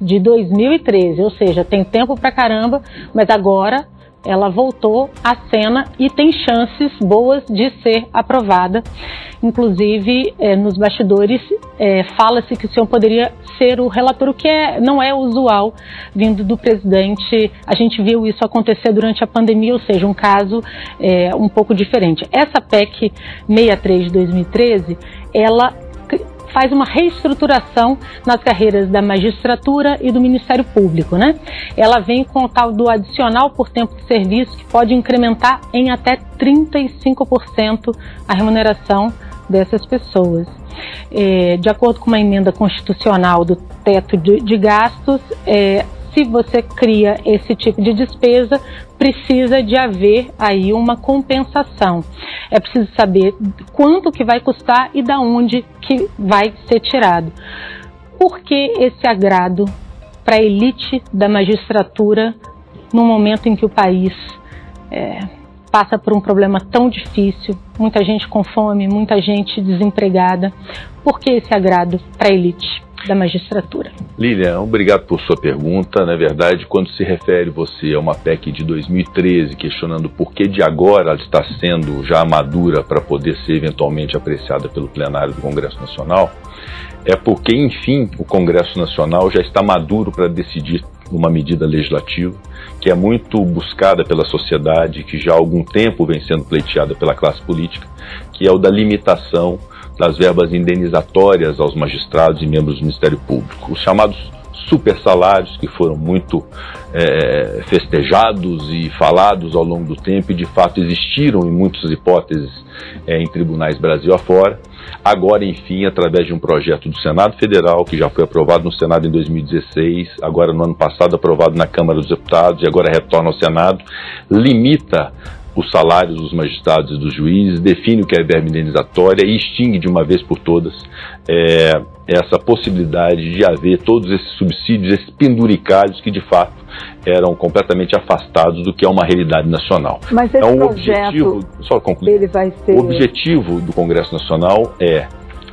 De 2013, ou seja, tem tempo pra caramba, mas agora ela voltou à cena e tem chances boas de ser aprovada. Inclusive, é, nos bastidores, é, fala-se que o senhor poderia ser o relator, o que é, não é usual vindo do presidente. A gente viu isso acontecer durante a pandemia, ou seja, um caso é, um pouco diferente. Essa PEC 63 de 2013, ela faz uma reestruturação nas carreiras da magistratura e do Ministério Público, né? Ela vem com o tal do adicional por tempo de serviço que pode incrementar em até 35% a remuneração dessas pessoas. É, de acordo com uma emenda constitucional do teto de, de gastos, é, se você cria esse tipo de despesa, precisa de haver aí uma compensação. É preciso saber quanto que vai custar e da onde que vai ser tirado. Por que esse agrado para a elite da magistratura no momento em que o país é, passa por um problema tão difícil, muita gente com fome, muita gente desempregada? Por que esse agrado para a elite? Da magistratura. Lilian, obrigado por sua pergunta. Na verdade, quando se refere você a uma PEC de 2013, questionando por que de agora ela está sendo já madura para poder ser eventualmente apreciada pelo plenário do Congresso Nacional, é porque, enfim, o Congresso Nacional já está maduro para decidir uma medida legislativa que é muito buscada pela sociedade, que já há algum tempo vem sendo pleiteada pela classe política, que é o da limitação das verbas indenizatórias aos magistrados e membros do Ministério Público, os chamados super salários que foram muito é, festejados e falados ao longo do tempo e de fato existiram em muitas hipóteses é, em tribunais Brasil afora. Agora, enfim, através de um projeto do Senado Federal, que já foi aprovado no Senado em 2016, agora no ano passado aprovado na Câmara dos Deputados e agora retorna ao Senado, limita os salários dos magistrados e dos juízes, define o que é verba indenizatória e extingue de uma vez por todas é, essa possibilidade de haver todos esses subsídios, esses penduricalhos que de fato eram completamente afastados do que é uma realidade nacional. Mas esse então, o objetivo, só concluir, ele vai ser... o objetivo do Congresso Nacional é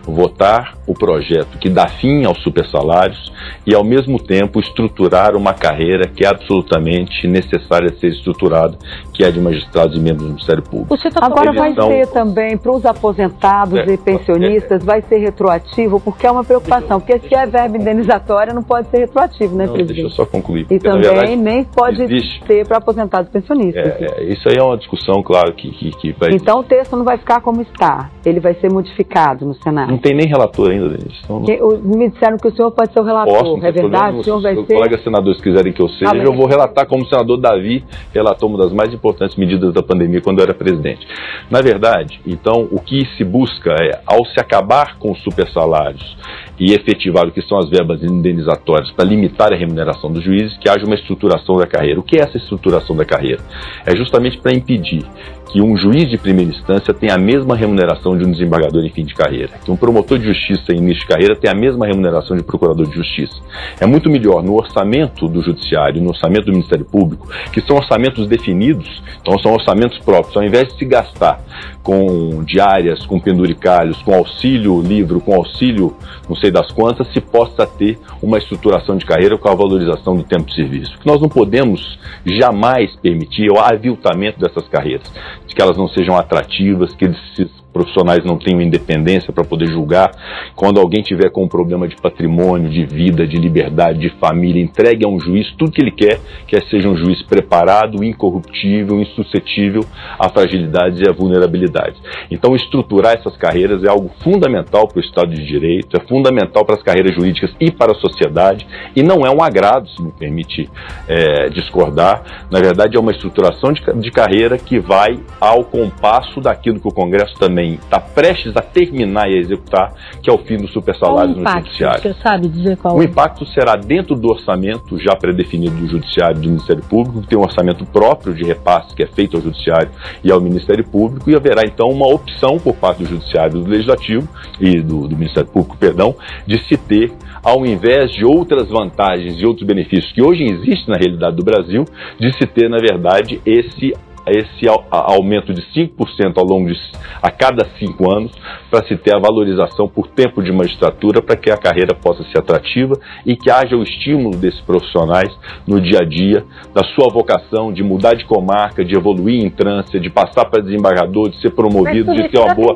votar o projeto que dá fim aos supersalários e, ao mesmo tempo, estruturar uma carreira que é absolutamente necessária ser estruturada, que é de magistrados e membros do Ministério Público. Tá Agora vai ser também para os aposentados é, e pensionistas, é, vai ser retroativo, porque é uma preocupação, porque se é verba indenizatória não pode ser retroativo, né, não, presidente? Deixa eu só concluir. E também verdade, nem pode existe. ser para aposentados e pensionistas. É, é, isso aí é uma discussão, claro, que, que, que vai... Então o texto não vai ficar como está, ele vai ser modificado no Senado. Não tem nem relator ainda, Denise. Então, não... Me disseram que o senhor pode ser o relator, Posso, é verdade? O senhor vai ser... colegas senadores quiserem que eu seja, ah, eu vou relatar como o senador Davi relatou uma das mais importantes medidas da pandemia quando eu era presidente. Na verdade, então, o que se busca é, ao se acabar com os supersalários e efetivar o que são as verbas indenizatórias para limitar a remuneração dos juízes, que haja uma estruturação da carreira. O que é essa estruturação da carreira? É justamente para impedir que um juiz de primeira instância tem a mesma remuneração de um desembargador em fim de carreira, que um promotor de justiça em início de carreira tem a mesma remuneração de procurador de justiça. É muito melhor no orçamento do judiciário, no orçamento do Ministério Público, que são orçamentos definidos, então são orçamentos próprios, ao invés de se gastar com diárias, com penduricalhos, com auxílio livro, com auxílio não sei das quantas, se possa ter uma estruturação de carreira com a valorização do tempo de serviço. Nós não podemos jamais permitir o aviltamento dessas carreiras, que elas não sejam atrativas, que esses profissionais não tenham independência para poder julgar. Quando alguém tiver com um problema de patrimônio, de vida, de liberdade, de família, entregue a um juiz tudo que ele quer, que seja um juiz preparado, incorruptível, insuscetível a fragilidades e a vulnerabilidades. Então, estruturar essas carreiras é algo fundamental para o Estado de Direito, é fundamental para as carreiras jurídicas e para a sociedade, e não é um agrado, se me permite é, discordar. Na verdade, é uma estruturação de, de carreira que vai ao compasso daquilo que o Congresso também está prestes a terminar e a executar, que é o fim do super salário no judiciário. Você sabe dizer qual O impacto será dentro do orçamento já predefinido do judiciário e do Ministério Público, que tem um orçamento próprio de repasse que é feito ao judiciário e ao Ministério Público, e haverá então uma opção por parte do judiciário do legislativo e do, do Ministério Público, perdão, de se ter ao invés de outras vantagens e outros benefícios que hoje existem na realidade do Brasil, de se ter, na verdade, esse esse aumento de 5% ao longo de a cada cinco anos para se ter a valorização por tempo de magistratura para que a carreira possa ser atrativa e que haja o estímulo desses profissionais no dia a dia da sua vocação de mudar de comarca, de evoluir em trânsito, de passar para desembargador, de ser promovido, de ter uma boa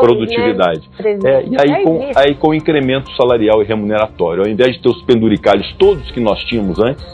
produtividade. Né? É, e aí com, aí com incremento salarial e remuneratório, ao invés de ter os penduricalhos todos que nós tínhamos antes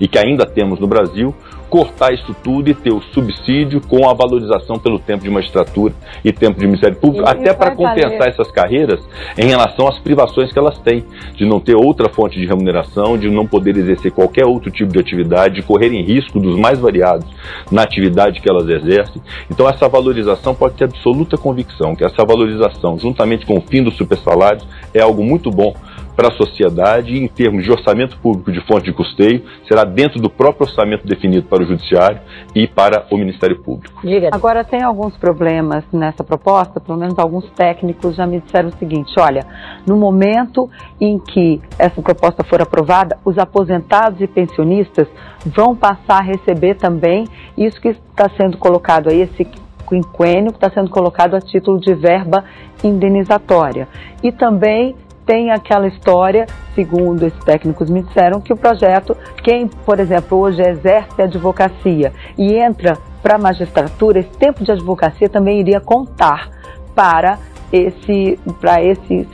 e que ainda temos no Brasil, cortar isso tudo e ter o subsídio com a valorização pelo tempo de magistratura e tempo de Ministério Público, e até para compensar valer. essas carreiras em relação às privações que elas têm, de não ter outra fonte de remuneração, de não poder exercer qualquer outro tipo de atividade, de correrem risco dos mais variados na atividade que elas exercem. Então essa valorização pode ter absoluta convicção que essa valorização, juntamente com o fim dos supersalários, é algo muito bom para a sociedade e em termos de orçamento público de fonte de custeio, será dentro do próprio orçamento definido para o Judiciário e para o Ministério Público. Agora, tem alguns problemas nessa proposta, pelo menos alguns técnicos já me disseram o seguinte: olha, no momento em que essa proposta for aprovada, os aposentados e pensionistas vão passar a receber também isso que está sendo colocado aí, esse quinquênio que está sendo colocado a título de verba indenizatória. E também tem aquela história, segundo esses técnicos me disseram, que o projeto, quem, por exemplo, hoje exerce advocacia e entra para a magistratura, esse tempo de advocacia também iria contar para, esse, para esses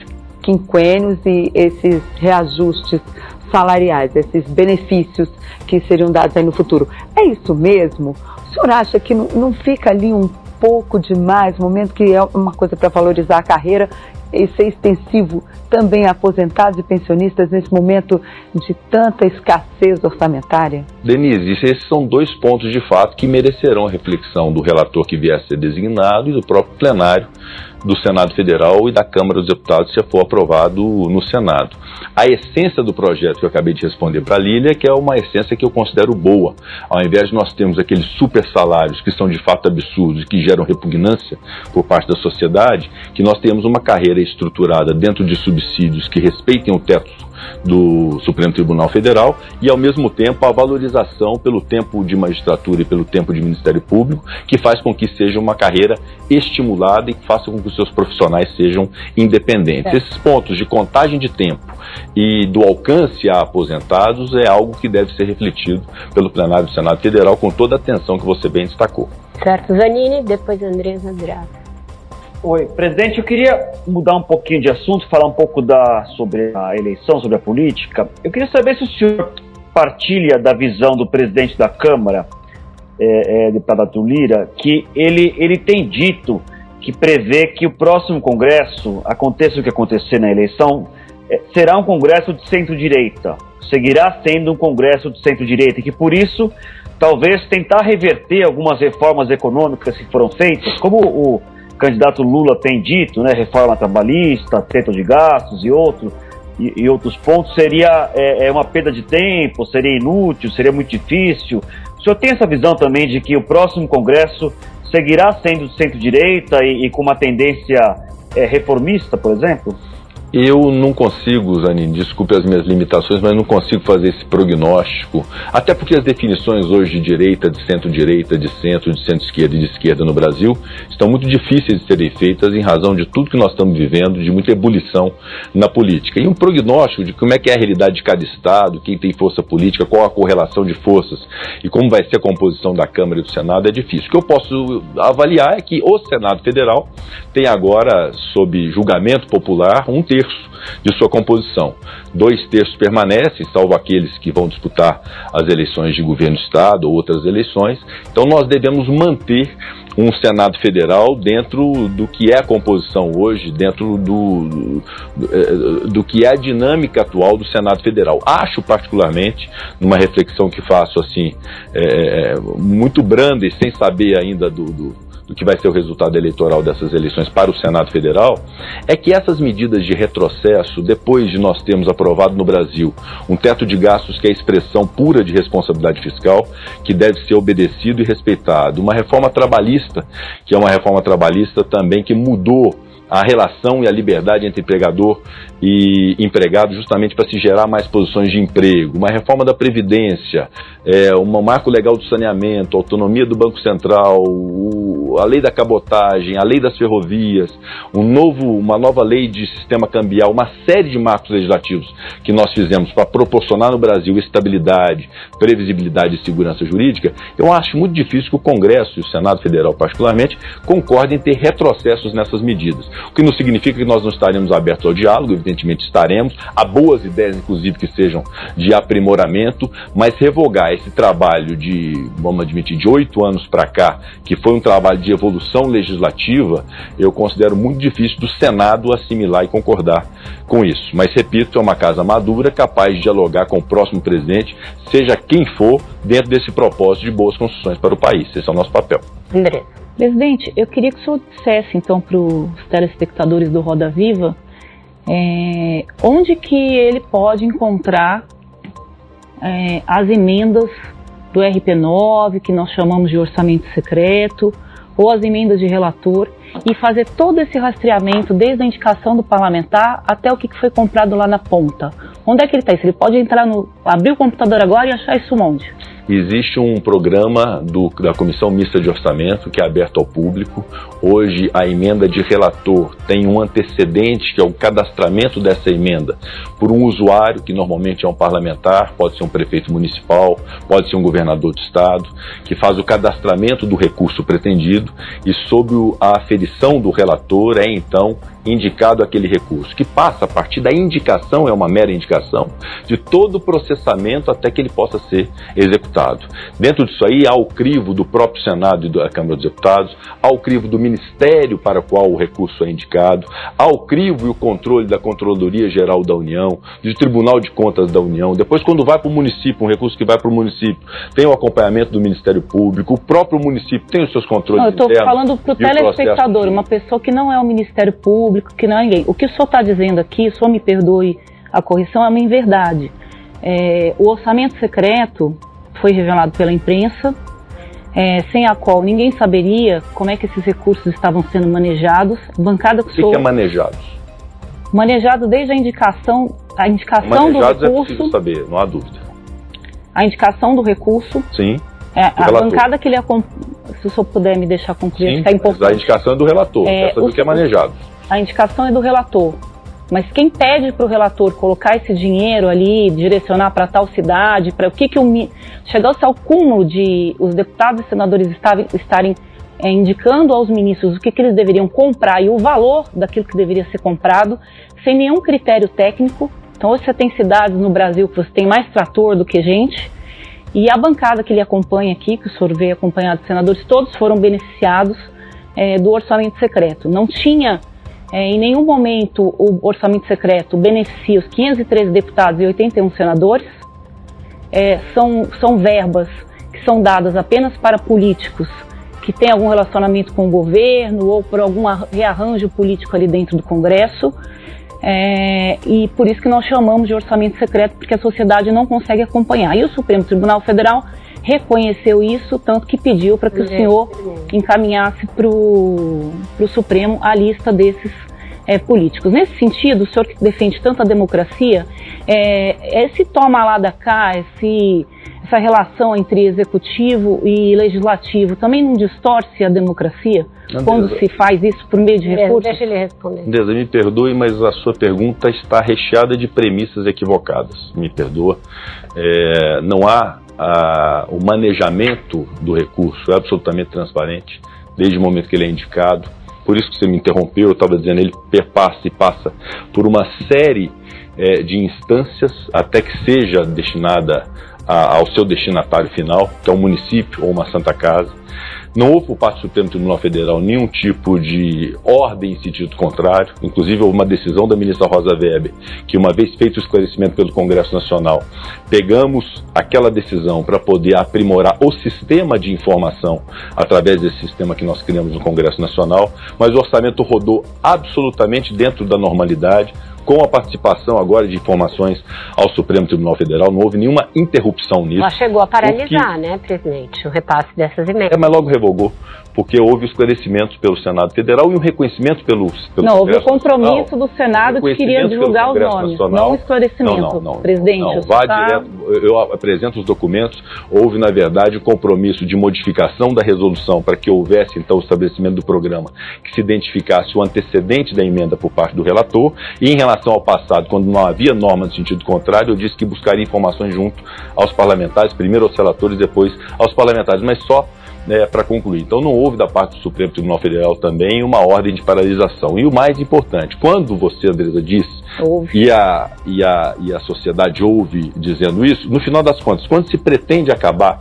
quinquênios e esses reajustes salariais, esses benefícios que seriam dados aí no futuro. É isso mesmo? O senhor acha que não, não fica ali um pouco demais, momento que é uma coisa para valorizar a carreira e ser extensivo também a aposentados e pensionistas nesse momento de tanta escassez orçamentária? Denise, esses são dois pontos de fato que merecerão a reflexão do relator que vier a ser designado e do próprio plenário do Senado Federal e da Câmara dos Deputados se for aprovado no Senado. A essência do projeto que eu acabei de responder para a Lília é que é uma essência que eu considero boa. Ao invés de nós termos aqueles super salários que são de fato absurdos e que geram repugnância por parte da sociedade, que nós tenhamos uma carreira estruturada dentro de subsídios que respeitem o teto do Supremo Tribunal Federal e, ao mesmo tempo, a valorização pelo tempo de magistratura e pelo tempo de Ministério Público, que faz com que seja uma carreira estimulada e que faça com que os seus profissionais sejam independentes. É. Esses pontos de contagem de tempo e do alcance a aposentados é algo que deve ser refletido pelo plenário do Senado Federal com toda a atenção que você bem destacou. Certo, Zanini, depois Andresa Drago. Oi, presidente, eu queria mudar um pouquinho de assunto, falar um pouco da, sobre a eleição, sobre a política. Eu queria saber se o senhor partilha da visão do presidente da Câmara, é, é, deputado Lira, que ele, ele tem dito que prevê que o próximo Congresso, aconteça o que acontecer na eleição, é, será um Congresso de centro-direita, seguirá sendo um Congresso de centro-direita, e que por isso talvez tentar reverter algumas reformas econômicas que foram feitas, como o candidato Lula tem dito, né, reforma trabalhista, teto de gastos e outros, e, e outros pontos, seria é, é, uma perda de tempo, seria inútil, seria muito difícil. O senhor tem essa visão também de que o próximo Congresso seguirá sendo centro-direita e, e, com uma tendência é, reformista, por exemplo? Eu não consigo, Zanin, desculpe as minhas limitações, mas não consigo fazer esse prognóstico. Até porque as definições hoje de direita, de centro-direita, de centro, de centro-esquerda e de esquerda no Brasil estão muito difíceis de serem feitas em razão de tudo que nós estamos vivendo, de muita ebulição na política. E um prognóstico de como é que é a realidade de cada Estado, quem tem força política, qual a correlação de forças e como vai ser a composição da Câmara e do Senado é difícil. O que eu posso avaliar é que o Senado Federal tem agora, sob julgamento popular, um terço terço de sua composição. Dois terços permanecem, salvo aqueles que vão disputar as eleições de governo Estado ou outras eleições. Então nós devemos manter um Senado Federal dentro do que é a composição hoje, dentro do, do, eh, do, que é a dinâmica atual do Senado Federal. Acho particularmente, numa reflexão que faço assim, é, muito branda e sem saber ainda do, do do que vai ser o resultado eleitoral dessas eleições para o Senado Federal, é que essas medidas de retrocesso, depois de nós termos aprovado no Brasil um teto de gastos que é expressão pura de responsabilidade fiscal, que deve ser obedecido e respeitado, uma reforma trabalhista, que é uma reforma trabalhista também que mudou a relação e a liberdade entre empregador e empregado, justamente para se gerar mais posições de emprego, uma reforma da Previdência, é, um marco legal do saneamento, autonomia do Banco Central, o, a lei da cabotagem, a lei das ferrovias, um novo, uma nova lei de sistema cambial, uma série de marcos legislativos que nós fizemos para proporcionar no Brasil estabilidade, previsibilidade e segurança jurídica, eu acho muito difícil que o Congresso e o Senado Federal, particularmente, concordem em ter retrocessos nessas medidas. O que não significa que nós não estaremos abertos ao diálogo, evidentemente estaremos, a boas ideias, inclusive, que sejam de aprimoramento, mas revogar esse trabalho de, vamos admitir, de oito anos para cá, que foi um trabalho de evolução legislativa, eu considero muito difícil do Senado assimilar e concordar com isso. Mas, repito, é uma casa madura, capaz de dialogar com o próximo presidente, seja quem for, dentro desse propósito de boas construções para o país. Esse é o nosso papel. Presidente, eu queria que o senhor dissesse, então, para os telespectadores do Roda Viva, é, onde que ele pode encontrar é, as emendas do RP9, que nós chamamos de orçamento secreto, ou as emendas de relator, e fazer todo esse rastreamento, desde a indicação do parlamentar até o que foi comprado lá na ponta. Onde é que ele está? Ele pode entrar no. abrir o computador agora e achar isso onde? Existe um programa do, da Comissão Mista de Orçamento que é aberto ao público. Hoje, a emenda de relator tem um antecedente, que é o cadastramento dessa emenda por um usuário, que normalmente é um parlamentar, pode ser um prefeito municipal, pode ser um governador de estado, que faz o cadastramento do recurso pretendido e, sob a aferição do relator, é então indicado aquele recurso, que passa a partir da indicação, é uma mera indicação, de todo o processamento até que ele possa ser executado. Dentro disso aí há o crivo do próprio Senado e da Câmara dos Deputados, há o crivo do Ministério para o qual o recurso é indicado, há o crivo e o controle da Controladoria Geral da União, do Tribunal de Contas da União. Depois, quando vai para o município, um recurso que vai para o município, tem o acompanhamento do Ministério Público, o próprio município tem os seus controles não, eu estou falando para o telespectador, uma pessoa que não é o Ministério Público, público que não é ninguém. O que o senhor está dizendo aqui, o senhor me perdoe a correção, é uma inverdade. É, o orçamento secreto foi revelado pela imprensa, é, sem a qual ninguém saberia como é que esses recursos estavam sendo manejados. Bancada que o que, que é manejados? Manejado desde a indicação, a indicação do recurso. É saber, não há dúvida. A indicação do recurso. Sim. É, a bancada que ele se o senhor puder me deixar concluir, Sim, A indicação é do relator, é, o, que é manejado a indicação é do relator. Mas quem pede para o relator colocar esse dinheiro ali, direcionar para tal cidade, para o que que o chegou-se ao cúmulo de os deputados e senadores estarem, estarem é, indicando aos ministros o que, que eles deveriam comprar e o valor daquilo que deveria ser comprado, sem nenhum critério técnico. Então, hoje você tem cidades no Brasil que você tem mais trator do que gente, e a bancada que ele acompanha aqui, que o senhor veio acompanhado de senadores, todos foram beneficiados é, do orçamento secreto. Não tinha é, em nenhum momento o orçamento secreto beneficia os 513 deputados e 81 senadores. É, são, são verbas que são dadas apenas para políticos que têm algum relacionamento com o governo ou por algum rearranjo político ali dentro do Congresso. É, e por isso que nós chamamos de orçamento secreto, porque a sociedade não consegue acompanhar. E o Supremo Tribunal Federal reconheceu isso, tanto que pediu para que o senhor encaminhasse para o Supremo a lista desses é, políticos. Nesse sentido, o senhor que defende tanto a democracia, é, esse toma lá da cá, esse, essa relação entre executivo e legislativo, também não distorce a democracia Andresa, quando se faz isso por meio de recursos? Deixa ele responder. Andresa, me perdoe, mas a sua pergunta está recheada de premissas equivocadas. Me perdoa. É, não há a, o manejamento do recurso é absolutamente transparente, desde o momento que ele é indicado. Por isso que você me interrompeu, eu estava dizendo, ele perpassa e passa por uma série é, de instâncias até que seja destinada a, ao seu destinatário final, que é um município ou uma Santa Casa. Não houve por parte do Supremo Tribunal Federal nenhum tipo de ordem em sentido contrário. Inclusive, houve uma decisão da ministra Rosa Weber, que, uma vez feito o esclarecimento pelo Congresso Nacional, pegamos aquela decisão para poder aprimorar o sistema de informação através desse sistema que nós criamos no Congresso Nacional. Mas o orçamento rodou absolutamente dentro da normalidade com a participação agora de informações ao Supremo Tribunal Federal, não houve nenhuma interrupção nisso. Mas chegou a paralisar, né, presidente, o repasse dessas emendas. É, mas logo revogou, porque houve esclarecimentos pelo Senado Federal e um reconhecimento pelo, pelo Não, houve o compromisso Nacional, do Senado que queria divulgar os nomes, Nacional. não o esclarecimento, não, não, não, presidente. Não, vá tá... direto, eu apresento os documentos, houve, na verdade, o um compromisso de modificação da resolução para que houvesse, então, o estabelecimento do programa que se identificasse o antecedente da emenda por parte do relator. E em relação relação ao passado, quando não havia norma no sentido contrário, eu disse que buscaria informações junto aos parlamentares, primeiro aos relatores, depois aos parlamentares, mas só né, para concluir. Então não houve da parte do Supremo Tribunal Federal também uma ordem de paralisação. E o mais importante, quando você, Andresa, disse e a, e, a, e a sociedade ouve dizendo isso, no final das contas, quando se pretende acabar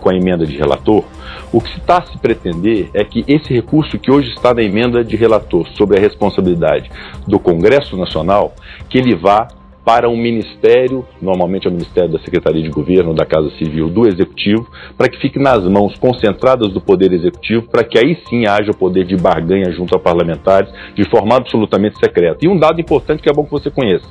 com a emenda de relator, o que está a se pretender é que esse recurso que hoje está na emenda de relator sobre a responsabilidade do Congresso Nacional, que ele vá para um ministério, normalmente é o Ministério da Secretaria de Governo, da Casa Civil, do Executivo, para que fique nas mãos concentradas do Poder Executivo, para que aí sim haja o poder de barganha junto a parlamentares, de forma absolutamente secreta. E um dado importante que é bom que você conheça: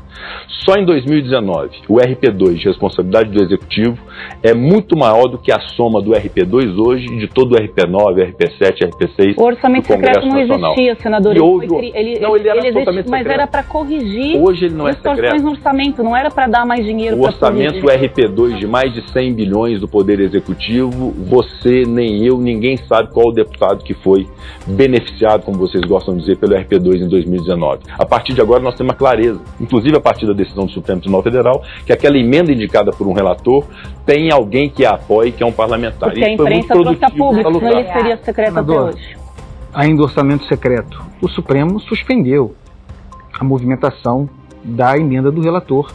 só em 2019, o RP2 de responsabilidade do Executivo é muito maior do que a soma do RP2 hoje e de todo o RP9, RP7, RP6. O orçamento secreto não Nacional. existia, senador. E houve, ele, não, ele era ele existe, Mas era para corrigir. Hoje ele não é secreto orçamento, não era para dar mais dinheiro. O orçamento RP2 de mais de 100 bilhões do Poder Executivo, você, nem eu, ninguém sabe qual o deputado que foi beneficiado, como vocês gostam de dizer, pelo RP2 em 2019. A partir de agora nós temos uma clareza, inclusive a partir da decisão do Supremo Tribunal Federal, que aquela emenda indicada por um relator tem alguém que a apoie, que é um parlamentar. Porque Isso a imprensa trouxe a público, senão ele seria secreto até hoje. Ainda orçamento secreto. O Supremo suspendeu a movimentação da emenda do relator.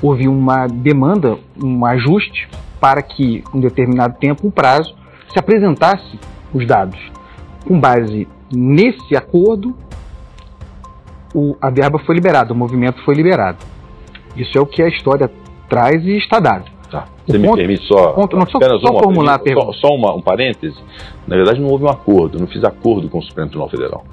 Houve uma demanda, um ajuste para que, em um determinado tempo, um prazo, se apresentasse os dados. Com base nesse acordo, o, a verba foi liberada, o movimento foi liberado. Isso é o que a história traz e está dado. Tá. Você me permite só, ponto, não, só, apenas só uma, formular só, só uma, um parêntese? Na verdade, não houve um acordo, não fiz acordo com o Supremo Tribunal Federal.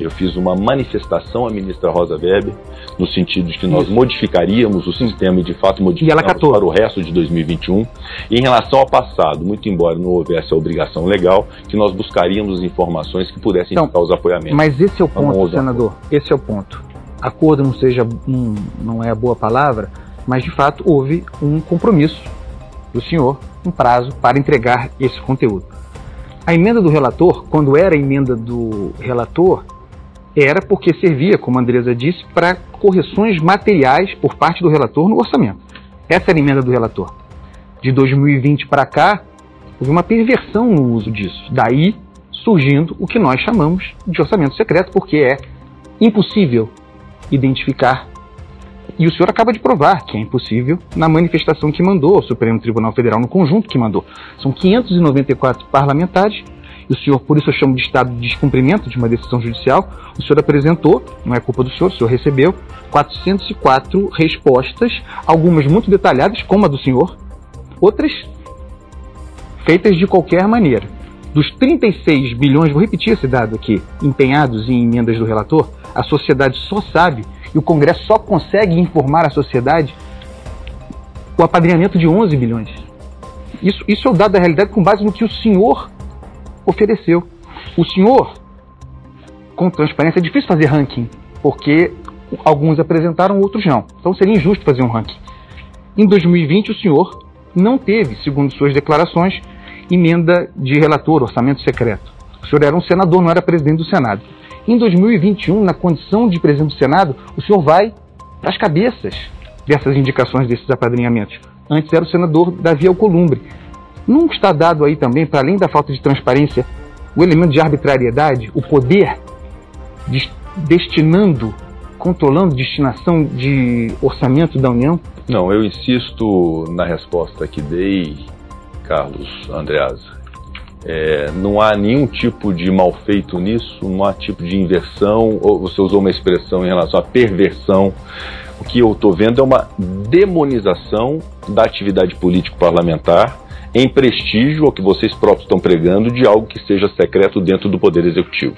Eu fiz uma manifestação à ministra Rosa Weber, no sentido de que nós Isso. modificaríamos o sistema e de fato modificamos para o resto de 2021. E em relação ao passado, muito embora não houvesse a obrigação legal, que nós buscaríamos informações que pudessem então, indicar os apoiamentos. Mas esse é o ponto, senador. Esse é o ponto. Acordo não seja um, não é a boa palavra, mas de fato houve um compromisso do senhor, um prazo para entregar esse conteúdo. A emenda do relator, quando era a emenda do relator, era porque servia, como a Andresa disse, para correções materiais por parte do relator no orçamento. Essa era a emenda do relator. De 2020 para cá, houve uma perversão no uso disso. Daí surgindo o que nós chamamos de orçamento secreto, porque é impossível identificar. E o senhor acaba de provar que é impossível na manifestação que mandou ao Supremo Tribunal Federal, no conjunto que mandou. São 594 parlamentares o senhor, por isso eu chamo de estado de descumprimento de uma decisão judicial, o senhor apresentou, não é culpa do senhor, o senhor recebeu 404 respostas, algumas muito detalhadas, como a do senhor, outras feitas de qualquer maneira. Dos 36 bilhões, vou repetir esse dado aqui, empenhados em emendas do relator, a sociedade só sabe e o Congresso só consegue informar a sociedade o apadrinhamento de 11 bilhões. Isso, isso é o dado da realidade com base no que o senhor ofereceu. O senhor, com transparência, é difícil fazer ranking, porque alguns apresentaram, outros não. Então seria injusto fazer um ranking. Em 2020, o senhor não teve, segundo suas declarações, emenda de relator, orçamento secreto. O senhor era um senador, não era presidente do Senado. Em 2021, na condição de presidente do Senado, o senhor vai para as cabeças dessas indicações, desses apadrinhamentos. Antes era o senador Davi Alcolumbre. Não está dado aí também, para além da falta de transparência, o elemento de arbitrariedade, o poder de, destinando, controlando destinação de orçamento da União? Não, eu insisto na resposta que dei, Carlos Andreasa. É, não há nenhum tipo de mal feito nisso, não há tipo de inversão, ou você usou uma expressão em relação à perversão. O que eu estou vendo é uma demonização da atividade político-parlamentar em prestígio ao que vocês próprios estão pregando de algo que seja secreto dentro do Poder Executivo.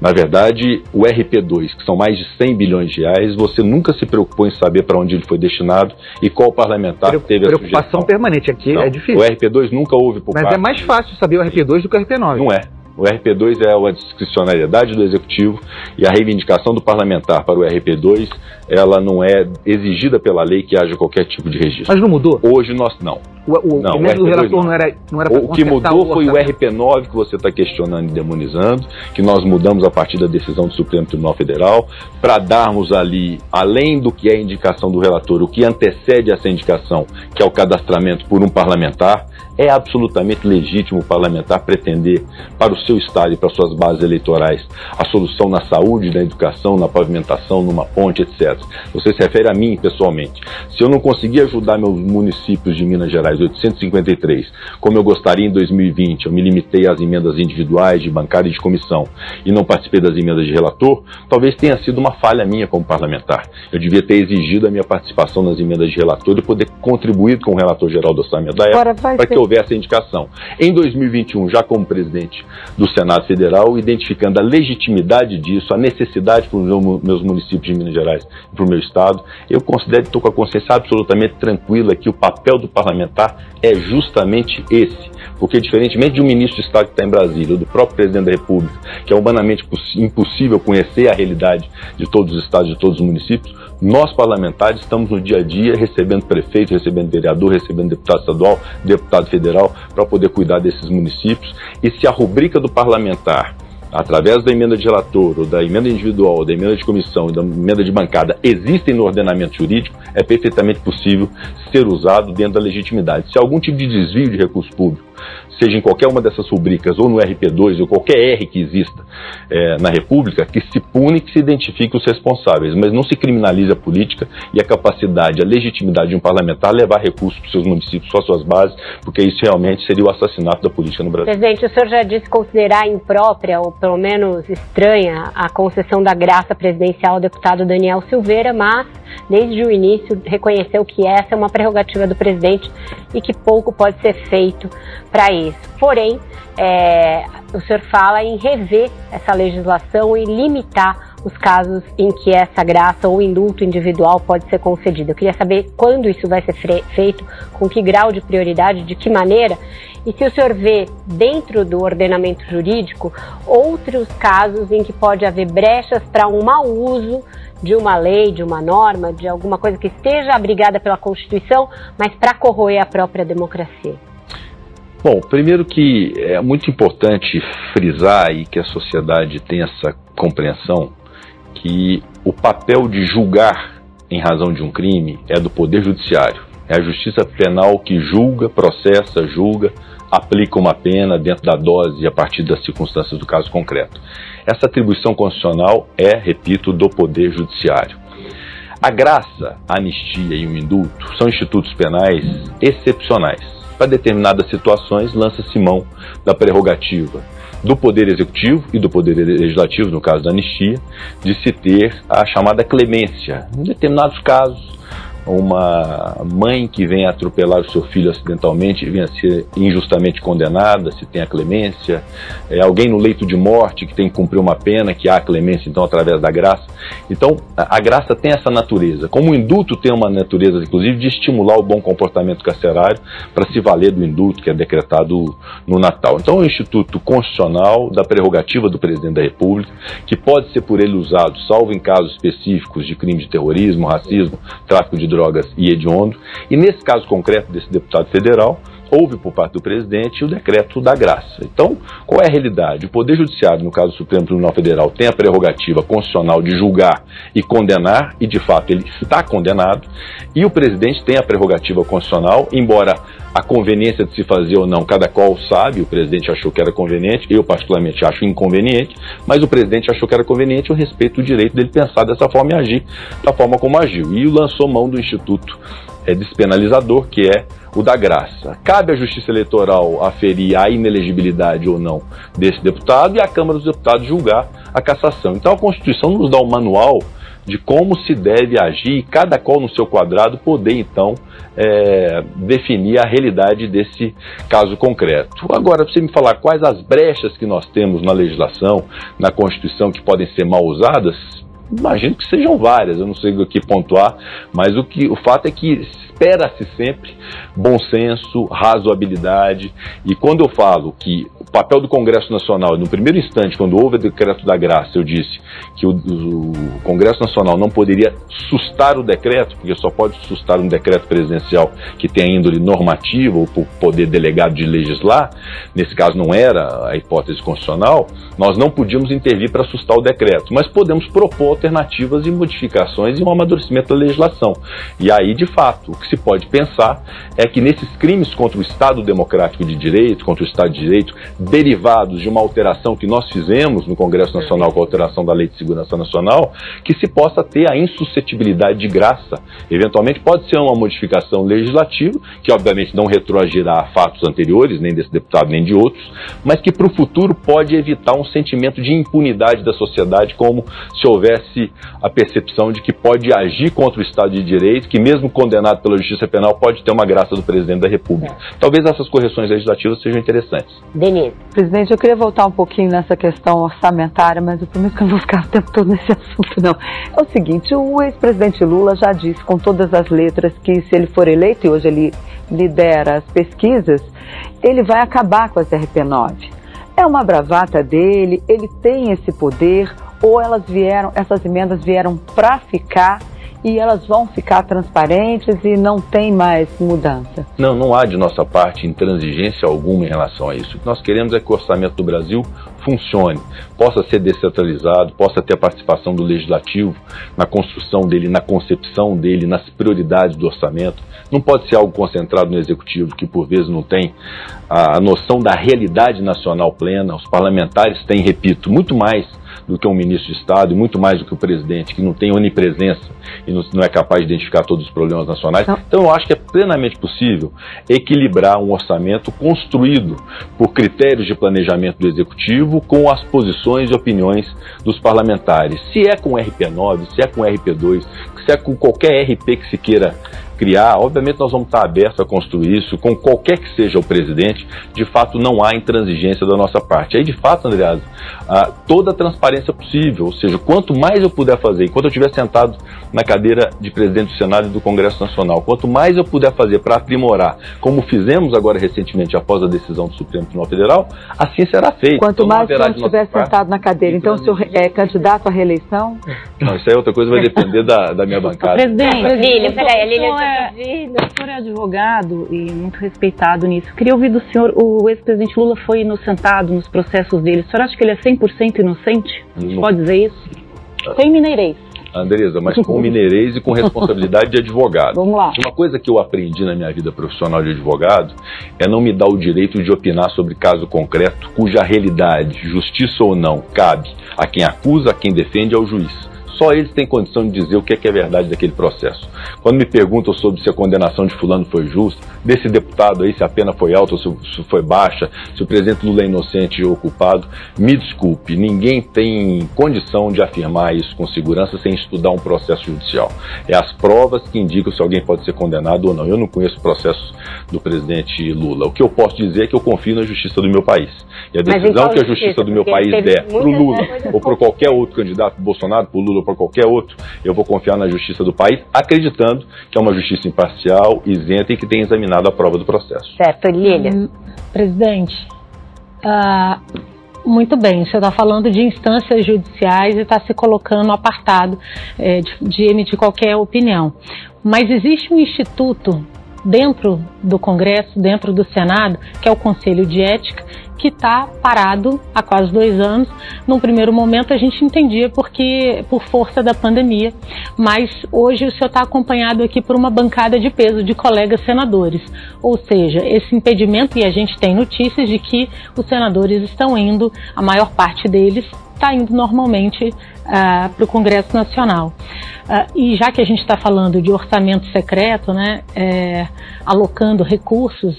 Na verdade, o RP2, que são mais de 100 bilhões de reais, você nunca se preocupou em saber para onde ele foi destinado e qual parlamentar Pre teve a Preocupação permanente aqui Não, é difícil. O RP2 nunca houve por Mas parte. é mais fácil saber o RP2 do que o RP9. Não é. O RP2 é a discricionariedade do executivo e a reivindicação do parlamentar para o RP2, ela não é exigida pela lei que haja qualquer tipo de registro. Mas não mudou? Hoje nós não. O, o, Não, o do RP2 relator não. não era, não era O que mudou foi o orçamento? RP9 que você está questionando e demonizando, que nós mudamos a partir da decisão do Supremo Tribunal Federal, para darmos ali, além do que é a indicação do relator, o que antecede essa indicação, que é o cadastramento por um parlamentar, é absolutamente legítimo o parlamentar pretender para o seu estado e para suas bases eleitorais a solução na saúde, na educação, na pavimentação, numa ponte, etc. Você se refere a mim pessoalmente. Se eu não conseguir ajudar meus municípios de Minas Gerais, 853, como eu gostaria em 2020, eu me limitei às emendas individuais, de bancária e de comissão, e não participei das emendas de relator, talvez tenha sido uma falha minha como parlamentar. Eu devia ter exigido a minha participação nas emendas de relator e poder contribuir com o relator geral do orçamento da Agora época para que ser- houvesse a indicação. Em 2021, já como presidente do Senado Federal, identificando a legitimidade disso, a necessidade para os meu- meus municípios de Minas Gerais e para o meu estado, eu considero que estou com a consciência absolutamente tranquila que o papel do parlamentar é justamente esse. Porque, diferentemente de um ministro de Estado que está em Brasília, ou do próprio presidente da República, que é humanamente poss- impossível conhecer a realidade de todos os estados, de todos os municípios, nós parlamentares estamos no dia a dia recebendo prefeito, recebendo vereador, recebendo deputado estadual, deputado federal, para poder cuidar desses municípios. E se a rubrica do parlamentar através da emenda de relator, ou da emenda individual, ou da emenda de comissão e da emenda de bancada, existem no ordenamento jurídico, é perfeitamente possível ser usado dentro da legitimidade. Se algum tipo de desvio de recurso público, seja em qualquer uma dessas rubricas, ou no RP2, ou qualquer R que exista eh, na República, que se pune, que se identifique os responsáveis, mas não se criminalize a política e a capacidade, a legitimidade de um parlamentar levar recursos para os seus municípios, para as suas bases, porque isso realmente seria o assassinato da política no Brasil. Presidente, o senhor já disse considerar imprópria, ou pelo menos estranha, a concessão da graça presidencial ao deputado Daniel Silveira, mas desde o início reconheceu que essa é uma prerrogativa do presidente e que pouco pode ser feito para isso. Porém, é, o senhor fala em rever essa legislação e limitar os casos em que essa graça ou indulto individual pode ser concedido. Eu queria saber quando isso vai ser feito, com que grau de prioridade, de que maneira, e se o senhor vê dentro do ordenamento jurídico outros casos em que pode haver brechas para um mau uso de uma lei, de uma norma, de alguma coisa que esteja abrigada pela Constituição, mas para corroer a própria democracia. Bom, primeiro que é muito importante frisar e que a sociedade tenha essa compreensão que o papel de julgar em razão de um crime é do Poder Judiciário. É a Justiça Penal que julga, processa, julga, aplica uma pena dentro da dose a partir das circunstâncias do caso concreto. Essa atribuição constitucional é, repito, do Poder Judiciário. A graça, a anistia e o indulto são institutos penais excepcionais. Para determinadas situações, lança-se mão da prerrogativa do Poder Executivo e do Poder Legislativo, no caso da anistia, de se ter a chamada clemência. Em determinados casos, uma mãe que vem atropelar o seu filho acidentalmente e venha a ser injustamente condenada, se tem a clemência, é, alguém no leito de morte que tem que cumprir uma pena, que há clemência, então, através da graça. Então, a, a graça tem essa natureza. Como o indulto tem uma natureza, inclusive, de estimular o bom comportamento carcerário para se valer do indulto que é decretado no Natal. Então, é um instituto constitucional da prerrogativa do presidente da República, que pode ser por ele usado, salvo em casos específicos de crime de terrorismo, racismo, tráfico de drogas e hediondo. E nesse caso concreto desse deputado federal, houve por parte do presidente o decreto da graça. Então, qual é a realidade? O Poder Judiciário, no caso do Supremo Tribunal Federal, tem a prerrogativa constitucional de julgar e condenar, e de fato ele está condenado, e o presidente tem a prerrogativa constitucional, embora a conveniência de se fazer ou não, cada qual sabe, o presidente achou que era conveniente, eu particularmente acho inconveniente, mas o presidente achou que era conveniente, eu respeito o direito dele pensar dessa forma e agir da forma como agiu. E lançou mão do Instituto é, despenalizador, que é o da graça. Cabe à Justiça Eleitoral aferir a inelegibilidade ou não desse deputado e à Câmara dos Deputados julgar a cassação. Então a Constituição nos dá um manual de como se deve agir cada qual no seu quadrado poder então é, definir a realidade desse caso concreto. Agora, você me falar quais as brechas que nós temos na legislação, na Constituição que podem ser mal usadas, imagino que sejam várias, eu não sei o que pontuar, mas o, que, o fato é que espera-se sempre bom senso, razoabilidade, e quando eu falo que papel do Congresso Nacional, no primeiro instante, quando houve o decreto da graça, eu disse que o, o Congresso Nacional não poderia sustar o decreto, porque só pode sustar um decreto presidencial que tenha índole normativa ou por poder delegado de legislar, nesse caso não era a hipótese constitucional, nós não podíamos intervir para sustar o decreto, mas podemos propor alternativas e modificações e um amadurecimento da legislação. E aí, de fato, o que se pode pensar é que nesses crimes contra o Estado Democrático de Direito, contra o Estado de Direito, derivados de uma alteração que nós fizemos no Congresso Nacional com a alteração da Lei de Segurança Nacional, que se possa ter a insuscetibilidade de graça. Eventualmente pode ser uma modificação legislativa, que obviamente não retroagirá a fatos anteriores, nem desse deputado nem de outros, mas que para o futuro pode evitar um sentimento de impunidade da sociedade, como se houvesse a percepção de que pode agir contra o Estado de Direito, que mesmo condenado pela Justiça Penal pode ter uma graça do presidente da República. É. Talvez essas correções legislativas sejam interessantes. Denise. Presidente, eu queria voltar um pouquinho nessa questão orçamentária, mas eu prometo que eu não vou ficar o tempo todo nesse assunto, não. É o seguinte, o ex-presidente Lula já disse com todas as letras que se ele for eleito, e hoje ele lidera as pesquisas, ele vai acabar com as RP9. É uma bravata dele, ele tem esse poder, ou elas vieram, essas emendas vieram para ficar e elas vão ficar transparentes e não tem mais mudança? Não, não há de nossa parte intransigência alguma em relação a isso. O que nós queremos é que o orçamento do Brasil funcione, possa ser descentralizado, possa ter a participação do legislativo na construção dele, na concepção dele, nas prioridades do orçamento. Não pode ser algo concentrado no executivo que por vezes não tem a noção da realidade nacional plena. Os parlamentares têm, repito, muito mais do que um ministro de Estado e muito mais do que o presidente, que não tem onipresença e não é capaz de identificar todos os problemas nacionais. Não. Então, eu acho que é plenamente possível equilibrar um orçamento construído por critérios de planejamento do executivo com as posições e opiniões dos parlamentares. Se é com RP9, se é com RP2, se é com qualquer RP que se queira criar, obviamente nós vamos estar abertos a construir isso com qualquer que seja o presidente, de fato não há intransigência da nossa parte. Aí de fato, Andreas, ah, toda a transparência possível, ou seja, quanto mais eu puder fazer, enquanto eu estiver sentado na cadeira de presidente do Senado e do Congresso Nacional, quanto mais eu puder fazer para aprimorar, como fizemos agora recentemente após a decisão do Supremo Tribunal Federal, assim será feito. Quanto então, mais eu estiver sentado na cadeira, então o senhor é candidato à reeleição? Não, isso aí é outra coisa, vai depender da, da minha bancada. Presidente, Lília, peraí, a Lília é, o senhor é advogado e muito respeitado nisso. Queria ouvir do senhor, o ex-presidente Lula foi inocentado nos processos dele. O senhor acha que ele é 100% inocente? Não. Pode dizer isso? Sem mineirês. Andresa, mas com mineirês e com responsabilidade de advogado. Vamos lá. Uma coisa que eu aprendi na minha vida profissional de advogado é não me dar o direito de opinar sobre caso concreto cuja realidade, justiça ou não, cabe a quem acusa, a quem defende, ao juiz. Só eles têm condição de dizer o que é, que é verdade daquele processo. Quando me perguntam sobre se a condenação de fulano foi justa, desse deputado aí se a pena foi alta ou se, foi baixa, se o presidente Lula é inocente ou culpado. Me desculpe, ninguém tem condição de afirmar isso com segurança sem estudar um processo judicial. É as provas que indicam se alguém pode ser condenado ou não. Eu não conheço o processo do presidente Lula. O que eu posso dizer é que eu confio na justiça do meu país. E a decisão que a justiça do meu país der para o Lula ou para qualquer outro candidato, Bolsonaro, para o Lula ou para qualquer outro, eu vou confiar na justiça do país, acreditando que é uma justiça imparcial, isenta e que tem examinado a prova do processo. Certo, Lília. Hum, presidente, uh, muito bem, o senhor está falando de instâncias judiciais e está se colocando apartado é, de, de emitir qualquer opinião. Mas existe um instituto dentro do Congresso, dentro do Senado, que é o Conselho de Ética, que está parado há quase dois anos. Num primeiro momento a gente entendia porque por força da pandemia, mas hoje o senhor está acompanhado aqui por uma bancada de peso de colegas senadores. Ou seja, esse impedimento, e a gente tem notícias de que os senadores estão indo, a maior parte deles está indo normalmente uh, ah, para o Congresso Nacional. Uh, e já que a gente está falando de orçamento secreto, né, é, alocando recursos,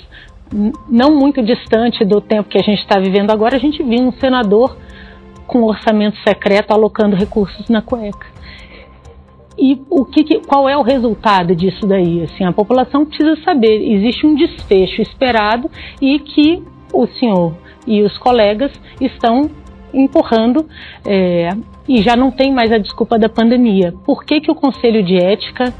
não muito distante do tempo que a gente está vivendo agora, a gente viu um senador com orçamento secreto alocando recursos na cueca. E o que, qual é o resultado disso daí? Assim, a população precisa saber. Existe um desfecho esperado e que o senhor e os colegas estão empurrando é, e já não tem mais a desculpa da pandemia. Por que, que o Conselho de Ética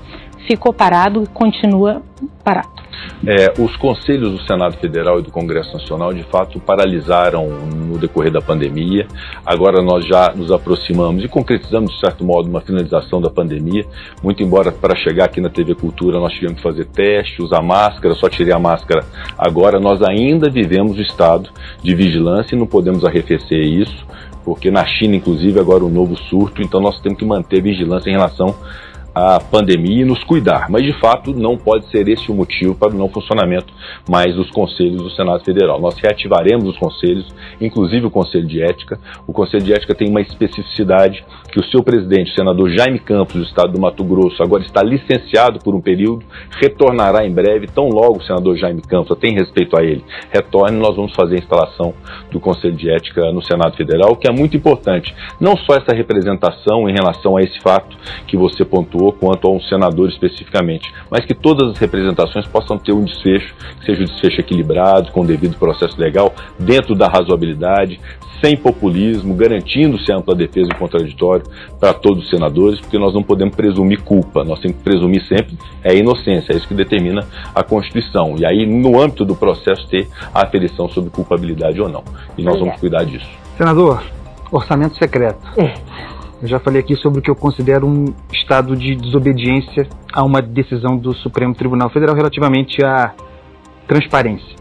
ficou parado e continua parado? É, os conselhos do Senado Federal e do Congresso Nacional, de fato, paralisaram no decorrer da pandemia. Agora nós já nos aproximamos e concretizamos, de certo modo, uma finalização da pandemia. Muito embora para chegar aqui na TV Cultura nós tivemos que fazer testes, usar máscara, só tirei a máscara agora, nós ainda vivemos o estado de vigilância e não podemos arrefecer isso, porque na China, inclusive, agora o um novo surto, então nós temos que manter vigilância em relação a pandemia e nos cuidar. Mas, de fato, não pode ser esse o motivo para o não funcionamento mais dos conselhos do Senado Federal. Nós reativaremos os conselhos, inclusive o Conselho de Ética. O Conselho de Ética tem uma especificidade que o seu presidente, o senador Jaime Campos, do estado do Mato Grosso, agora está licenciado por um período, retornará em breve, tão logo o senador Jaime Campos, tem respeito a ele, retorne, nós vamos fazer a instalação do Conselho de Ética no Senado Federal, que é muito importante. Não só essa representação em relação a esse fato que você pontuou, quanto a um senador especificamente, mas que todas as representações possam ter um desfecho, que seja um desfecho equilibrado, com o devido processo legal, dentro da razoabilidade, sem populismo, garantindo-se a ampla defesa e contraditório para todos os senadores, porque nós não podemos presumir culpa, nós temos que presumir sempre é a inocência, é isso que determina a Constituição. E aí, no âmbito do processo, ter a aferição sobre culpabilidade ou não. E nós vamos cuidar disso. Senador, orçamento secreto. É. Eu já falei aqui sobre o que eu considero um estado de desobediência a uma decisão do Supremo Tribunal Federal relativamente à transparência.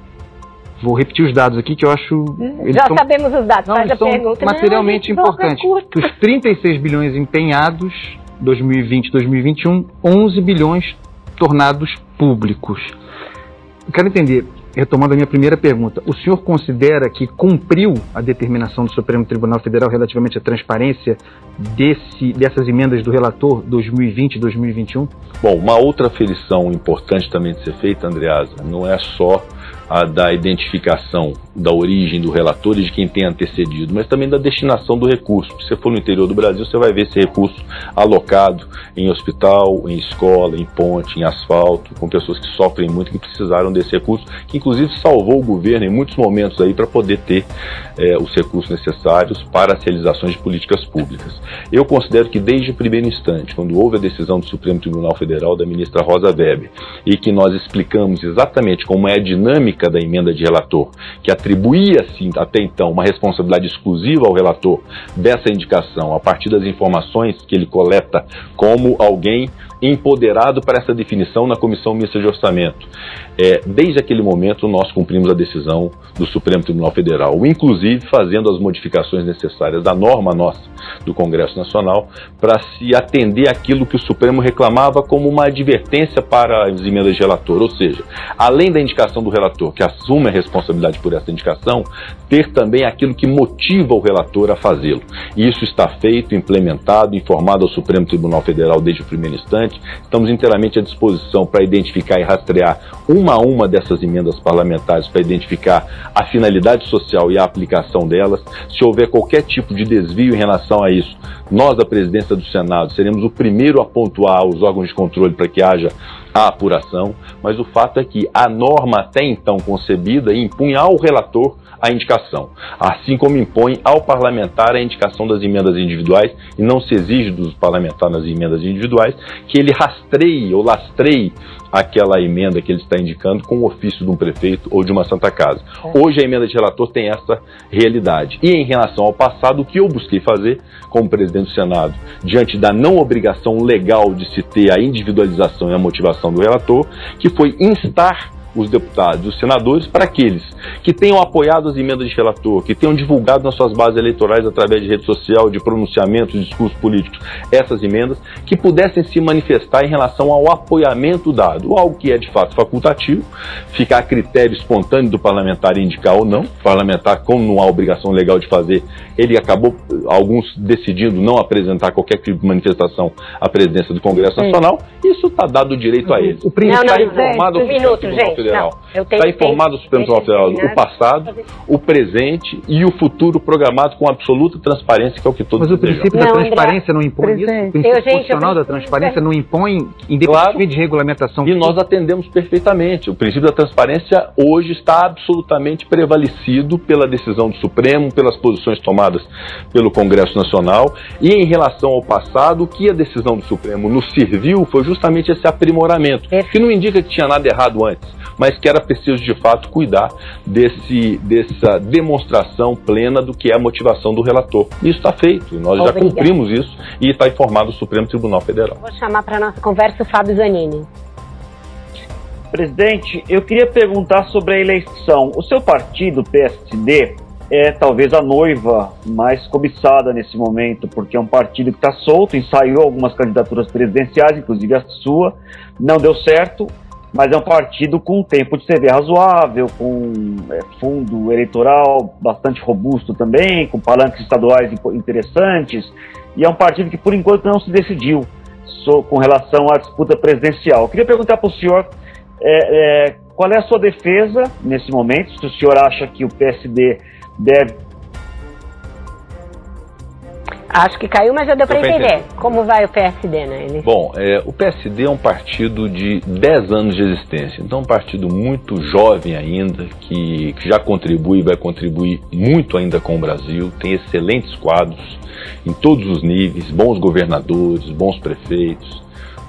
Vou repetir os dados aqui que eu acho. Já são, sabemos os dados, não, eles são pergunta, materialmente não, importantes. Os 36 bilhões empenhados, 2020 2021, 11 bilhões tornados públicos. Eu quero entender, retomando a minha primeira pergunta, o senhor considera que cumpriu a determinação do Supremo Tribunal Federal relativamente à transparência desse, dessas emendas do relator 2020 e 2021? Bom, uma outra aferição importante também de ser feita, Andreasa, não é só a da identificação da origem do relator e de quem tem antecedido, mas também da destinação do recurso. Se você for no interior do Brasil, você vai ver esse recurso alocado em hospital, em escola, em ponte, em asfalto, com pessoas que sofrem muito, que precisaram desse recurso, que inclusive salvou o governo em muitos momentos aí para poder ter é, os recursos necessários para as realizações de políticas públicas. Eu considero que desde o primeiro instante, quando houve a decisão do Supremo Tribunal Federal da ministra Rosa Weber, e que nós explicamos exatamente como é a dinâmica da emenda de relator, que atribuía, sim, até então, uma responsabilidade exclusiva ao relator dessa indicação, a partir das informações que ele coleta como alguém empoderado para essa definição na Comissão Mista de Orçamento. É, desde aquele momento, nós cumprimos a decisão do Supremo Tribunal Federal, inclusive fazendo as modificações necessárias da norma nossa do Congresso Nacional para se atender aquilo que o Supremo reclamava como uma advertência para as emendas de relator, ou seja, além da indicação do relator, que assume a responsabilidade por essa indicação, ter também aquilo que motiva o relator a fazê-lo. E isso está feito, implementado, informado ao Supremo Tribunal Federal desde o primeiro instante Estamos inteiramente à disposição para identificar e rastrear uma a uma dessas emendas parlamentares, para identificar a finalidade social e a aplicação delas. Se houver qualquer tipo de desvio em relação a isso, nós, da presidência do Senado, seremos o primeiro a pontuar os órgãos de controle para que haja a apuração, mas o fato é que a norma até então concebida impunha ao relator a indicação, assim como impõe ao parlamentar a indicação das emendas individuais e não se exige dos parlamentares nas emendas individuais que ele rastreie ou lastreie aquela emenda que ele está indicando com o ofício de um prefeito ou de uma Santa Casa. É. Hoje a emenda de relator tem essa realidade. E em relação ao passado, o que eu busquei fazer como presidente do Senado, diante da não obrigação legal de se ter a individualização e a motivação do relator, que foi instar os deputados, os senadores, para aqueles que tenham apoiado as emendas de relator, que tenham divulgado nas suas bases eleitorais através de rede social, de pronunciamentos, de discursos políticos, essas emendas, que pudessem se manifestar em relação ao apoiamento dado, algo que é de fato facultativo, ficar a critério espontâneo do parlamentar indicar ou não. O parlamentar, como não há obrigação legal de fazer, ele acabou, alguns decidindo não apresentar qualquer tipo de manifestação à presidência do Congresso. Nacional. Isso está dado direito a eles. O príncipe está informado minuto, gente. Federal. Está informado o Supremo Tribunal Federal o passado, o presente e o futuro programado com absoluta transparência, que é o que todos Mas o princípio da transparência não impõe isso? O princípio constitucional da transparência não impõe, independente claro, de regulamentação. E nós atendemos perfeitamente. O princípio da transparência hoje está absolutamente prevalecido pela decisão do Supremo, pelas posições tomadas pelo Congresso Nacional. E em relação ao passado, o que a decisão do Supremo nos serviu foi justamente esse aprimoramento, que não indica que tinha nada errado antes mas que era preciso de fato cuidar desse, dessa demonstração plena do que é a motivação do relator. Isso está feito, nós Obrigada. já cumprimos isso e está informado o Supremo Tribunal Federal. Vou chamar para nossa conversa o Fábio Zanini. Presidente, eu queria perguntar sobre a eleição. O seu partido, PSD, é talvez a noiva mais cobiçada nesse momento, porque é um partido que está solto, ensaiou algumas candidaturas presidenciais, inclusive a sua, não deu certo mas é um partido com tempo de CV razoável, com é, fundo eleitoral bastante robusto também, com palanques estaduais interessantes, e é um partido que por enquanto não se decidiu com relação à disputa presidencial. Eu queria perguntar para o senhor é, é, qual é a sua defesa nesse momento, se o senhor acha que o PSD deve Acho que caiu, mas já deu para entender. Como vai o PSD, né? Bom, é, o PSD é um partido de 10 anos de existência, então é um partido muito jovem ainda, que, que já contribui e vai contribuir muito ainda com o Brasil, tem excelentes quadros em todos os níveis, bons governadores, bons prefeitos,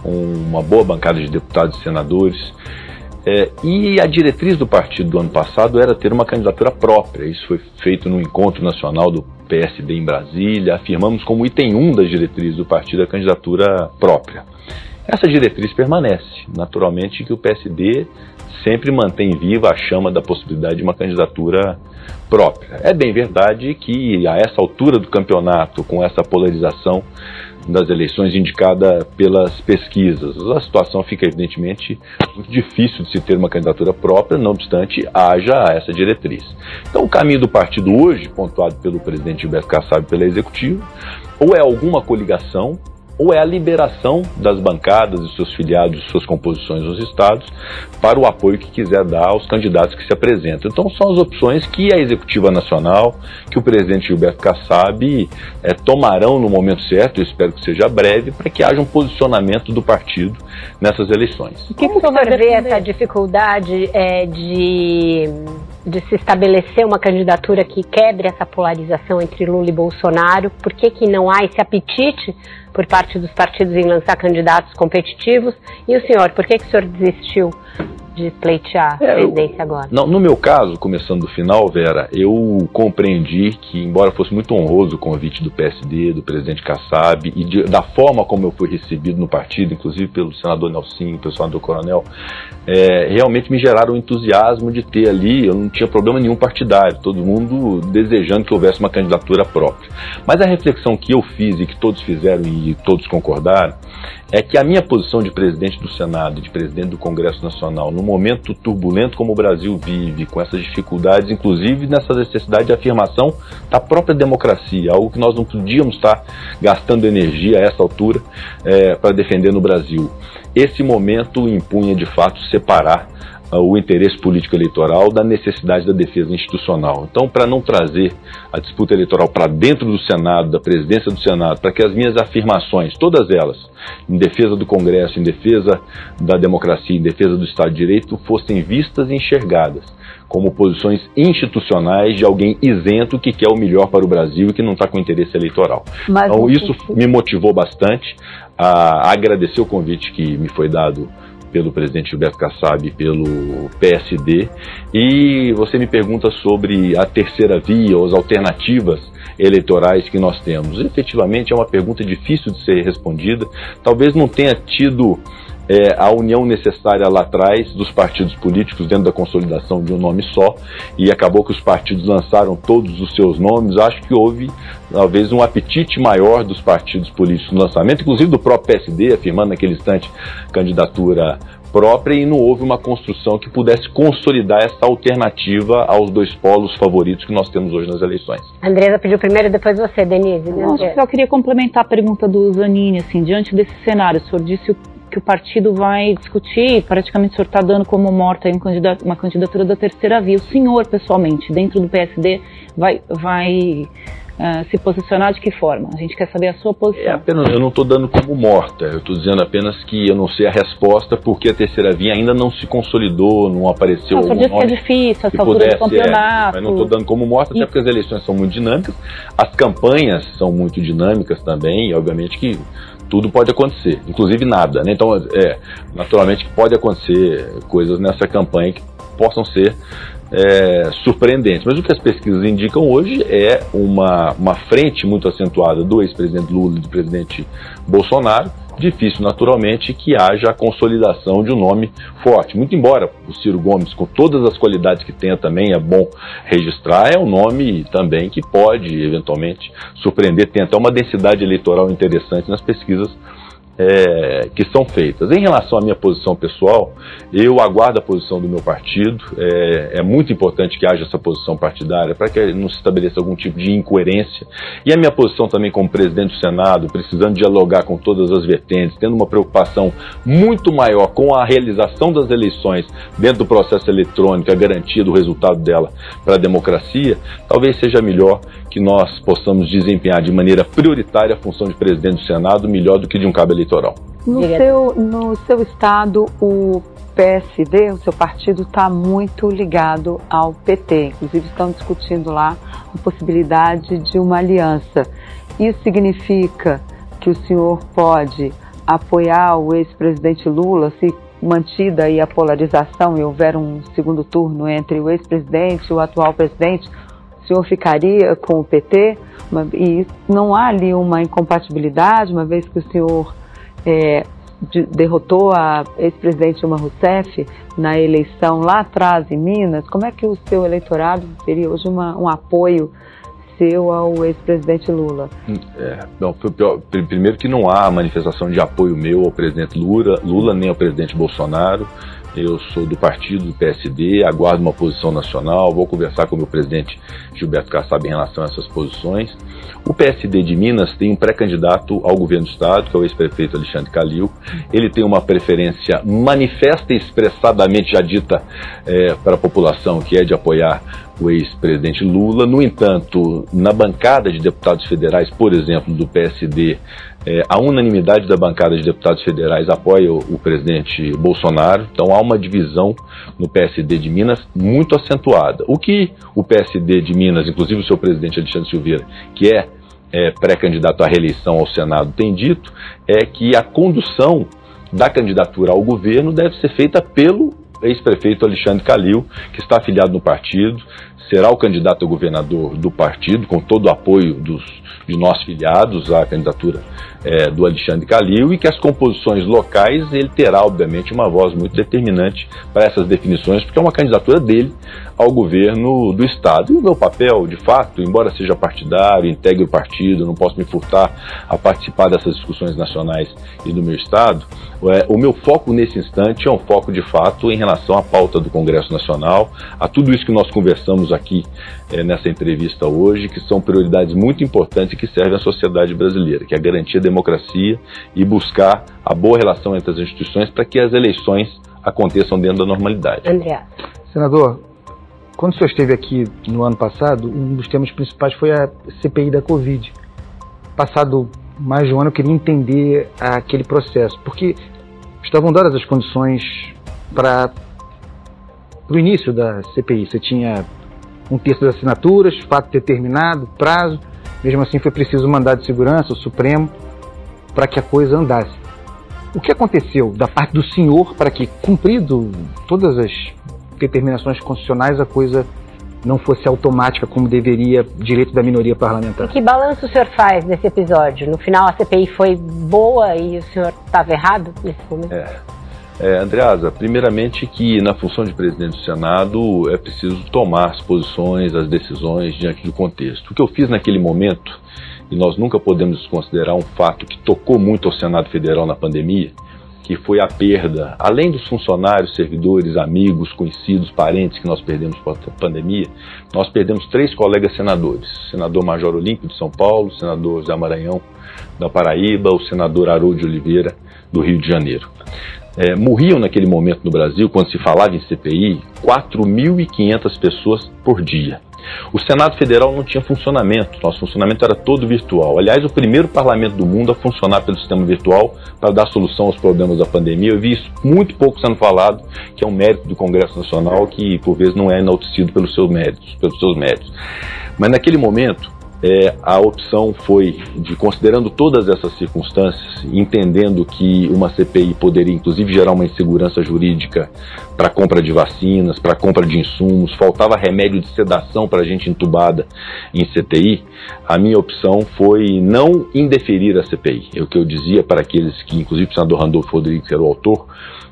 uma boa bancada de deputados e senadores. É, e a diretriz do partido do ano passado era ter uma candidatura própria. Isso foi feito no encontro nacional do PSD em Brasília. Afirmamos como item 1 das diretrizes do partido a candidatura própria. Essa diretriz permanece. Naturalmente que o PSD sempre mantém viva a chama da possibilidade de uma candidatura própria. É bem verdade que a essa altura do campeonato, com essa polarização das eleições indicada pelas pesquisas. A situação fica, evidentemente, muito difícil de se ter uma candidatura própria, não obstante, haja essa diretriz. Então, o caminho do partido hoje, pontuado pelo presidente Gilberto Kassab e pela executiva, ou é alguma coligação ou é a liberação das bancadas e seus filiados, suas composições nos estados, para o apoio que quiser dar aos candidatos que se apresentam. Então são as opções que a Executiva Nacional, que o presidente Gilberto Kassab é, tomarão no momento certo, eu espero que seja breve, para que haja um posicionamento do partido nessas eleições. O que, que o senhor vê essa dificuldade é, de de se estabelecer uma candidatura que quebre essa polarização entre Lula e Bolsonaro? Por que, que não há esse apetite por parte dos partidos em lançar candidatos competitivos? E o senhor, por que, que o senhor desistiu de pleitear a é, presidência agora? Não, no meu caso, começando do final, Vera, eu compreendi que, embora fosse muito honroso o convite do PSD, do presidente Kassab, e de, da forma como eu fui recebido no partido, inclusive pelo senador Nelson, pelo senador Coronel, é, realmente me geraram entusiasmo de ter ali, eu não tinha problema nenhum partidário, todo mundo desejando que houvesse uma candidatura própria. Mas a reflexão que eu fiz e que todos fizeram e todos concordaram, é que a minha posição de presidente do Senado e de presidente do Congresso Nacional, no momento turbulento como o Brasil vive, com essas dificuldades, inclusive nessa necessidade de afirmação da própria democracia, algo que nós não podíamos estar gastando energia a essa altura é, para defender no Brasil. Esse momento impunha de fato separar o interesse político eleitoral da necessidade da defesa institucional. Então, para não trazer a disputa eleitoral para dentro do Senado, da presidência do Senado, para que as minhas afirmações, todas elas, em defesa do Congresso, em defesa da democracia, em defesa do Estado de Direito, fossem vistas e enxergadas como posições institucionais de alguém isento que quer o melhor para o Brasil e que não está com interesse eleitoral. Mas então, isso me motivou bastante a agradecer o convite que me foi dado pelo presidente Gilberto Kassab e pelo PSD. E você me pergunta sobre a terceira via, ou as alternativas eleitorais que nós temos. Efetivamente é uma pergunta difícil de ser respondida. Talvez não tenha tido é, a união necessária lá atrás dos partidos políticos dentro da consolidação de um nome só e acabou que os partidos lançaram todos os seus nomes. Acho que houve talvez um apetite maior dos partidos políticos no lançamento, inclusive do próprio PSD, afirmando naquele instante candidatura própria e não houve uma construção que pudesse consolidar essa alternativa aos dois polos favoritos que nós temos hoje nas eleições. Andresa pediu primeiro, depois você, Denise. Né, eu só queria complementar a pergunta do Zanini, assim, diante desse cenário, o senhor disse o que o partido vai discutir, praticamente o senhor está dando como morta uma candidatura da terceira via. O senhor, pessoalmente, dentro do PSD, vai, vai uh, se posicionar de que forma? A gente quer saber a sua posição. É apenas, eu não estou dando como morta, eu estou dizendo apenas que eu não sei a resposta porque a terceira via ainda não se consolidou, não apareceu. Não, disse que é difícil, essa altura do campeonato. É, mas não estou dando como morta, e... até porque as eleições são muito dinâmicas, as campanhas são muito dinâmicas também, e obviamente que tudo pode acontecer, inclusive nada. Né? Então, é, naturalmente pode acontecer coisas nessa campanha que possam ser é, surpreendentes. Mas o que as pesquisas indicam hoje é uma, uma frente muito acentuada do ex-presidente Lula e do presidente Bolsonaro. Difícil, naturalmente, que haja a consolidação de um nome forte. Muito embora o Ciro Gomes, com todas as qualidades que tenha também, é bom registrar, é um nome também que pode, eventualmente, surpreender. Tem até uma densidade eleitoral interessante nas pesquisas é, que são feitas. Em relação à minha posição pessoal, eu aguardo a posição do meu partido. É, é muito importante que haja essa posição partidária para que não se estabeleça algum tipo de incoerência. E a minha posição também como presidente do Senado, precisando dialogar com todas as vertentes, tendo uma preocupação muito maior com a realização das eleições dentro do processo eletrônico, a garantia do resultado dela para a democracia, talvez seja melhor que nós possamos desempenhar de maneira prioritária a função de presidente do Senado melhor do que de um cabo eleitoral. No seu, no seu estado, o PSD, o seu partido, está muito ligado ao PT. Inclusive, estão discutindo lá a possibilidade de uma aliança. Isso significa que o senhor pode apoiar o ex-presidente Lula se mantida aí a polarização e houver um segundo turno entre o ex-presidente e o atual presidente, o senhor ficaria com o PT? E não há ali uma incompatibilidade, uma vez que o senhor é, de, derrotou a ex-presidente Dilma Rousseff na eleição lá atrás em Minas, como é que o seu eleitorado teria hoje uma, um apoio seu ao ex-presidente Lula? É, bom, primeiro que não há manifestação de apoio meu ao presidente Lula, Lula nem ao presidente Bolsonaro. Eu sou do partido do PSD, aguardo uma posição nacional, vou conversar com o meu presidente Gilberto Kassab em relação a essas posições. O PSD de Minas tem um pré-candidato ao governo do estado, que é o ex-prefeito Alexandre Calil. Ele tem uma preferência manifesta e expressadamente já dita é, para a população, que é de apoiar o ex-presidente Lula. No entanto, na bancada de deputados federais, por exemplo, do PSD, é, a unanimidade da bancada de deputados federais apoia o, o, presidente Bolsonaro, então há uma divisão no PSD de Minas muito acentuada. O que o PSD de Minas, inclusive o seu presidente Alexandre Silveira, que é, é pré-candidato à reeleição ao Senado, tem dito é que a condução da candidatura ao governo deve ser feita pelo ex-prefeito Alexandre Calil, que está afiliado no partido, será o candidato a governador do partido, com todo o apoio dos, de nós filiados à candidatura é, do Alexandre Calil e que as composições locais ele terá, obviamente, uma voz muito determinante para essas definições, porque é uma candidatura dele ao governo do Estado. E o meu papel, de fato, embora seja partidário, integre o partido, não posso me furtar a participar dessas discussões nacionais e do meu Estado, é, o meu foco nesse instante é um foco, de fato, em relação à pauta do Congresso Nacional, a tudo isso que nós conversamos aqui é, nessa entrevista hoje, que são prioridades muito importantes e que servem à sociedade brasileira, que é a garantia da democracia e buscar a boa relação entre as instituições para que as eleições aconteçam dentro da normalidade. André. Senador, quando o senhor esteve aqui no ano passado, um dos temas principais foi a CPI da Covid. Passado mais de um ano, eu queria entender aquele processo, porque estavam dadas as condições para o início da CPI. Você tinha um terço das assinaturas, fato determinado, prazo. Mesmo assim, foi preciso mandar de segurança, o Supremo, para que a coisa andasse. O que aconteceu da parte do senhor para que, cumprido todas as determinações constitucionais, a coisa não fosse automática como deveria direito da minoria parlamentar. E que balanço o senhor faz desse episódio? No final a CPI foi boa e o senhor estava errado nesse momento? É. É, Andreasa, primeiramente que na função de presidente do Senado é preciso tomar as posições, as decisões diante do contexto. O que eu fiz naquele momento, e nós nunca podemos desconsiderar um fato que tocou muito ao Senado Federal na pandemia, que foi a perda, além dos funcionários, servidores, amigos, conhecidos, parentes que nós perdemos por pandemia, nós perdemos três colegas senadores: senador Major Olímpio de São Paulo, senador Zé Maranhão da Paraíba, o senador Haroldo de Oliveira do Rio de Janeiro. É, morriam naquele momento no Brasil, quando se falava em CPI, 4.500 pessoas por dia. O Senado Federal não tinha funcionamento, nosso funcionamento era todo virtual. Aliás, o primeiro parlamento do mundo a funcionar pelo sistema virtual para dar solução aos problemas da pandemia. Eu vi isso muito pouco sendo falado, que é um mérito do Congresso Nacional que por vezes não é enaltecido pelos seus méritos, pelos seus méritos. Mas naquele momento, é, a opção foi de, considerando todas essas circunstâncias, entendendo que uma CPI poderia inclusive gerar uma insegurança jurídica para compra de vacinas, para compra de insumos, faltava remédio de sedação para gente entubada em CTI, a minha opção foi não indeferir a CPI. É o que eu dizia para aqueles que, inclusive o senador Randolfo Rodrigues, era o autor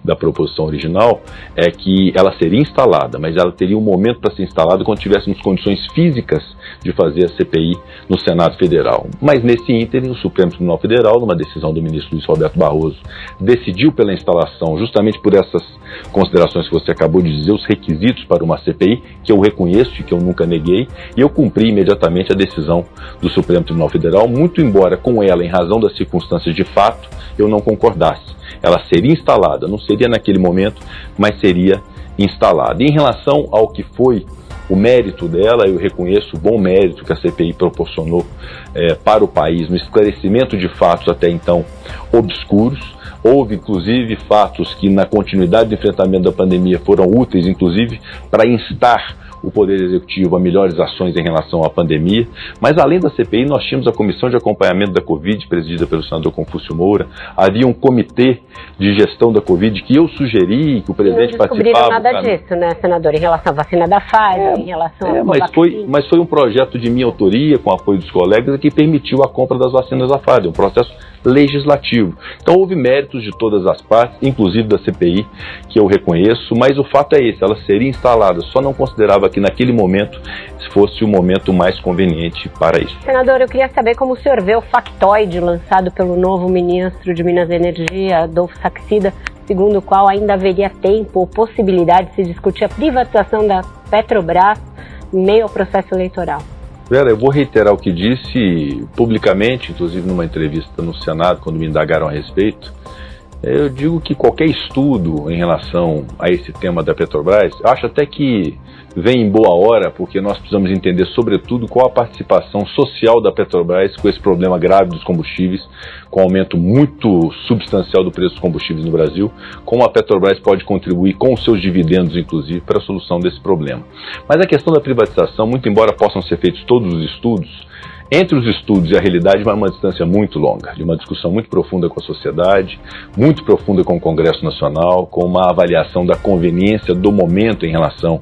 da proposição original, é que ela seria instalada, mas ela teria um momento para ser instalada quando tivéssemos condições físicas de fazer a CPI no Senado Federal. Mas nesse ínterim, o Supremo Tribunal Federal, numa decisão do ministro Luiz Roberto Barroso, decidiu pela instalação, justamente por essas considerações que você acabou de dizer, os requisitos para uma CPI, que eu reconheço e que eu nunca neguei, e eu cumpri imediatamente a decisão do Supremo Tribunal Federal, muito embora com ela, em razão das circunstâncias de fato, eu não concordasse. Ela seria instalada, não seria naquele momento, mas seria instalada. Em relação ao que foi o mérito dela, eu reconheço o bom mérito que a CPI proporcionou é, para o país no esclarecimento de fatos até então obscuros. Houve, inclusive, fatos que, na continuidade do enfrentamento da pandemia, foram úteis, inclusive, para instar o Poder Executivo a melhores ações em relação à pandemia. Mas além da CPI, nós tínhamos a Comissão de Acompanhamento da Covid, presidida pelo senador Confúcio Moura. Havia um comitê de gestão da Covid que eu sugeri, que o presidente não participava. Não nada disso, né, senador? Em relação à vacina da Pfizer, é, em relação é, mas foi, mas foi um projeto de minha autoria, com apoio dos colegas, que permitiu a compra das vacinas da Pfizer. Um processo legislativo. Então houve méritos de todas as partes, inclusive da CPI, que eu reconheço, mas o fato é esse, ela seria instalada, só não considerava que naquele momento fosse o momento mais conveniente para isso. Senador, eu queria saber como o senhor vê o factoide lançado pelo novo ministro de Minas e Energia, Adolfo Saxida, segundo o qual ainda haveria tempo ou possibilidade de se discutir a privatização da Petrobras em meio ao processo eleitoral. Vera, eu vou reiterar o que disse publicamente, inclusive numa entrevista no Senado, quando me indagaram a respeito. Eu digo que qualquer estudo em relação a esse tema da Petrobras, acho até que vem em boa hora, porque nós precisamos entender, sobretudo, qual a participação social da Petrobras com esse problema grave dos combustíveis, com um aumento muito substancial do preço dos combustíveis no Brasil, como a Petrobras pode contribuir com os seus dividendos, inclusive, para a solução desse problema. Mas a questão da privatização, muito embora possam ser feitos todos os estudos, entre os estudos e a realidade vai uma distância muito longa, de uma discussão muito profunda com a sociedade, muito profunda com o Congresso Nacional, com uma avaliação da conveniência do momento em relação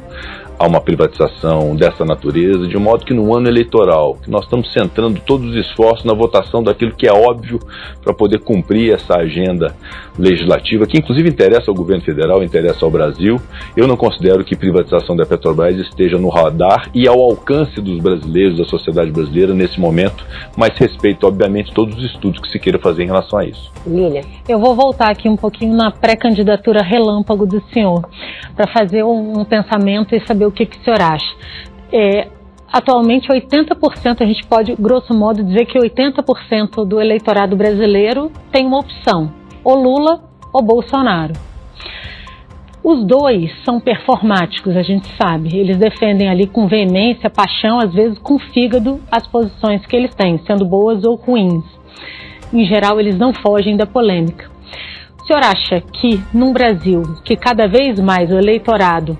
a uma privatização dessa natureza, de modo que no ano eleitoral, que nós estamos centrando todos os esforços na votação daquilo que é óbvio para poder cumprir essa agenda legislativa, que inclusive interessa ao governo federal, interessa ao Brasil. Eu não considero que privatização da Petrobras esteja no radar e ao alcance dos brasileiros, da sociedade brasileira nesse momento, mas respeito, obviamente, todos os estudos que se queira fazer em relação a isso. Lília. Eu vou voltar aqui um pouquinho na pré-candidatura relâmpago do senhor, para fazer um, pensamento e saber o que, que o senhor acha. É, atualmente 80%, a gente pode, grosso modo, dizer que 80% do eleitorado brasileiro tem uma opção, ou Lula ou Bolsonaro. Os dois são performáticos, a gente sabe. Eles defendem ali com veemência, paixão, às vezes com fígado, as posições que eles têm, sendo boas ou ruins. Em geral, eles não fogem da polêmica. O senhor acha que num Brasil que cada vez mais o eleitorado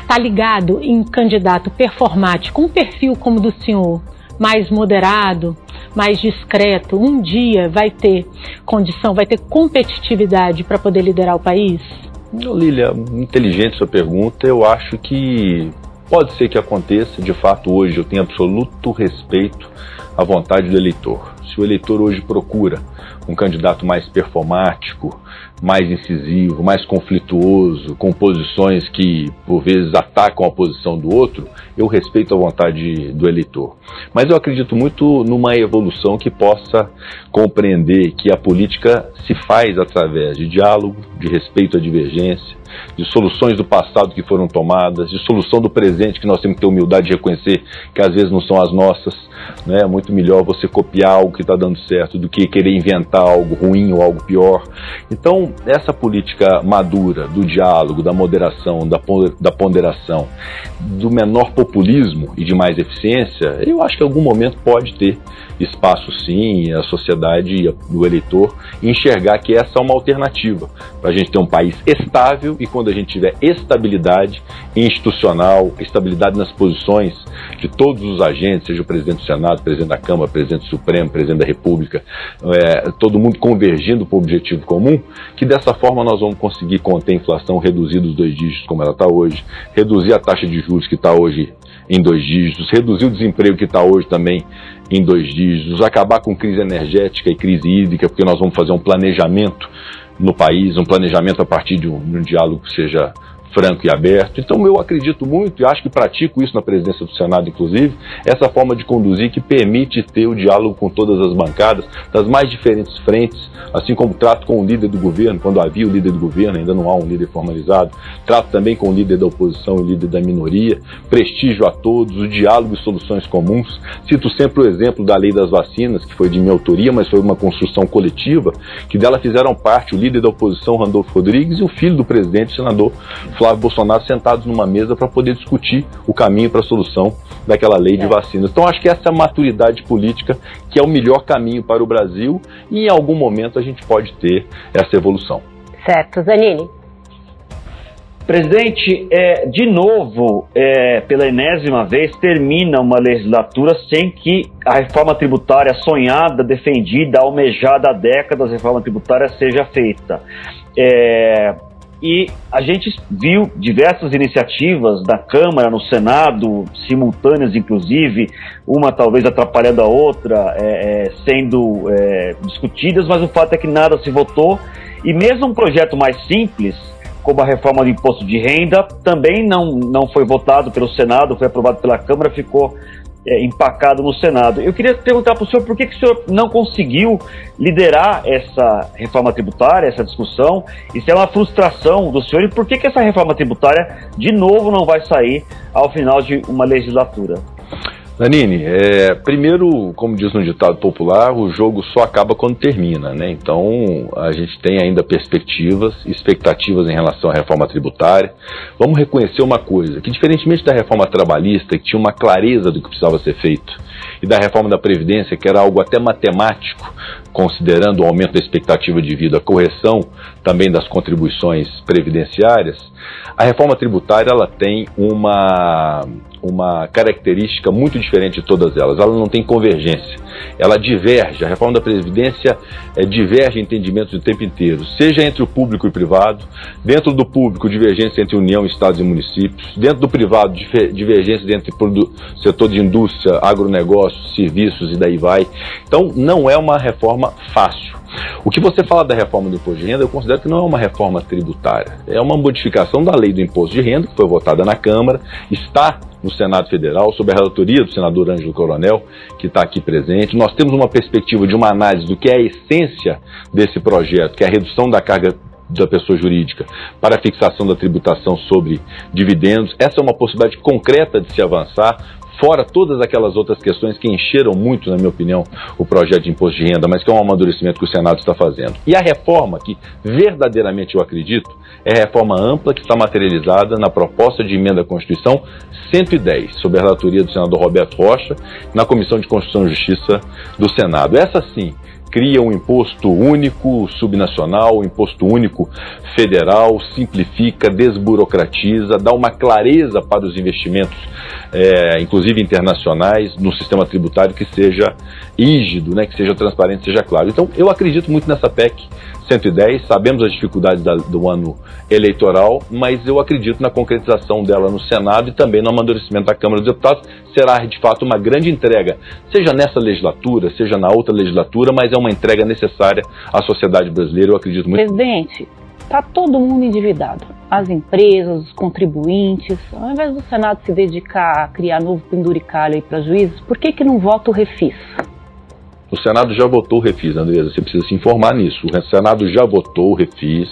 está ligado em candidato performático, um perfil como o do senhor, mais moderado, mais discreto, um dia vai ter condição, vai ter competitividade para poder liderar o país? Lília, inteligente sua pergunta. Eu acho que pode ser que aconteça. De fato, hoje eu tenho absoluto respeito à vontade do eleitor. Se o eleitor hoje procura um candidato mais performático, mais incisivo, mais conflituoso, com posições que por vezes atacam a posição do outro, eu respeito a vontade do eleitor. Mas eu acredito muito numa evolução que possa compreender que a política se faz através de diálogo, de respeito à divergência, de soluções do passado que foram tomadas, de solução do presente que nós temos que ter humildade de reconhecer que às vezes não são as nossas. Né? É muito melhor você copiar algo que está dando certo do que querer inventar algo ruim ou algo pior. Então, essa política madura do diálogo, da moderação, da ponderação, do menor populismo e de mais eficiência, eu acho que em algum momento pode ter espaço sim, a sociedade e o eleitor enxergar que essa é uma alternativa para a gente ter um país estável e quando a gente tiver estabilidade institucional, estabilidade nas posições de todos os agentes, seja o presidente do Senado, presidente da Câmara, presidente do Supremo, presidente da República, é, todo mundo convergindo para o objetivo comum, que dessa forma nós vamos conseguir conter a inflação, reduzir dos dois dígitos como ela está hoje, reduzir a taxa de juros que está hoje em dois dígitos, reduzir o desemprego que está hoje também em dois dígitos, acabar com crise energética e crise hídrica, porque nós vamos fazer um planejamento no país, um planejamento a partir de um, de um diálogo que seja franco e aberto. Então eu acredito muito, e acho que pratico isso na presidência do Senado, inclusive, essa forma de conduzir que permite ter o diálogo com todas as bancadas, das mais diferentes frentes, assim como trato com o líder do governo, quando havia o líder do governo, ainda não há um líder formalizado, trato também com o líder da oposição e o líder da minoria, prestígio a todos, o diálogo e soluções comuns. Cito sempre o exemplo da lei das vacinas, que foi de minha autoria, mas foi uma construção coletiva, que dela fizeram parte o líder da oposição, Randolfo Rodrigues, e o filho do presidente, senador Flávio Flávio Bolsonaro sentados numa mesa para poder discutir o caminho para a solução daquela lei de é. vacinas. Então acho que essa é a maturidade política que é o melhor caminho para o Brasil e em algum momento a gente pode ter essa evolução. Certo, Zanini. Presidente, é, de novo, é, pela enésima vez, termina uma legislatura sem que a reforma tributária sonhada, defendida, almejada há décadas, a reforma tributária seja feita. É, e a gente viu diversas iniciativas da Câmara, no Senado, simultâneas inclusive, uma talvez atrapalhando a outra, é, é, sendo é, discutidas, mas o fato é que nada se votou. E mesmo um projeto mais simples, como a reforma do imposto de renda, também não, não foi votado pelo Senado, foi aprovado pela Câmara, ficou é, empacado no Senado. Eu queria perguntar para o senhor por que, que o senhor não conseguiu liderar essa reforma tributária, essa discussão, e se é uma frustração do senhor, e por que, que essa reforma tributária, de novo, não vai sair ao final de uma legislatura? Nanine, é, primeiro, como diz no ditado popular, o jogo só acaba quando termina, né? Então a gente tem ainda perspectivas, expectativas em relação à reforma tributária. Vamos reconhecer uma coisa, que diferentemente da reforma trabalhista, que tinha uma clareza do que precisava ser feito, e da reforma da Previdência, que era algo até matemático, considerando o aumento da expectativa de vida, a correção também das contribuições previdenciárias, a reforma tributária ela tem uma, uma característica muito diferente de todas elas. Ela não tem convergência, ela diverge. A reforma da Previdência é, diverge entendimentos o tempo inteiro, seja entre o público e o privado, dentro do público, divergência entre União, Estados e municípios, dentro do privado, divergência entre setor de indústria, agronegócio, serviços e daí vai. Então, não é uma reforma fácil. O que você fala da reforma do imposto de renda, eu considero que não é uma reforma tributária. É uma modificação da lei do imposto de renda, que foi votada na Câmara, está no Senado Federal, sob a relatoria do senador Ângelo Coronel, que está aqui presente. Nós temos uma perspectiva de uma análise do que é a essência desse projeto, que é a redução da carga da pessoa jurídica para a fixação da tributação sobre dividendos. Essa é uma possibilidade concreta de se avançar, fora todas aquelas outras questões que encheram muito, na minha opinião, o projeto de imposto de renda, mas que é um amadurecimento que o Senado está fazendo. E a reforma, que verdadeiramente eu acredito, é a reforma ampla que está materializada na proposta de emenda à Constituição 110, sob a relatoria do senador Roberto Rocha, na Comissão de Constituição e Justiça do Senado. Essa sim cria um imposto único subnacional, um imposto único federal, simplifica, desburocratiza, dá uma clareza para os investimentos, é, inclusive internacionais, no sistema tributário que seja rígido, né, que seja transparente, seja claro. Então, eu acredito muito nessa PEC 110, sabemos as dificuldades da, do ano eleitoral, mas eu acredito na concretização dela no Senado e também no amadurecimento da Câmara dos Deputados. Será de fato uma grande entrega, seja nessa legislatura, seja na outra legislatura, mas é uma entrega necessária à sociedade brasileira, eu acredito muito. Presidente, está todo mundo endividado. As empresas, os contribuintes. Ao invés do Senado se dedicar a criar novo penduricalho para juízes, por que, que não vota o refis? O Senado já votou o refis, Andresa. Você precisa se informar nisso. O Senado já votou o refis.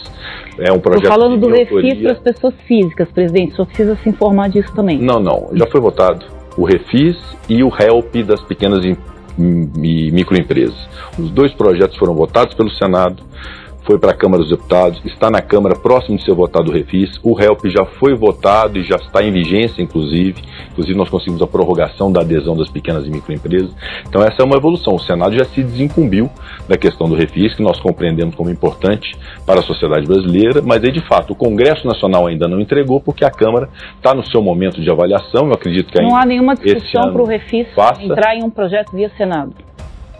É um projeto. Estou falando do refis para as pessoas físicas, presidente. Só precisa se informar disso também. Não, não. Já foi votado o refis e o help das pequenas e microempresas. Os dois projetos foram votados pelo Senado foi para a Câmara dos Deputados, está na Câmara próximo de ser votado o refis. O HELP já foi votado e já está em vigência, inclusive. Inclusive, nós conseguimos a prorrogação da adesão das pequenas e microempresas. Então, essa é uma evolução. O Senado já se desincumbiu da questão do refis, que nós compreendemos como importante para a sociedade brasileira, mas aí, de fato, o Congresso Nacional ainda não entregou, porque a Câmara está no seu momento de avaliação. Eu acredito que Não há nenhuma discussão para o refis faça... entrar em um projeto via Senado.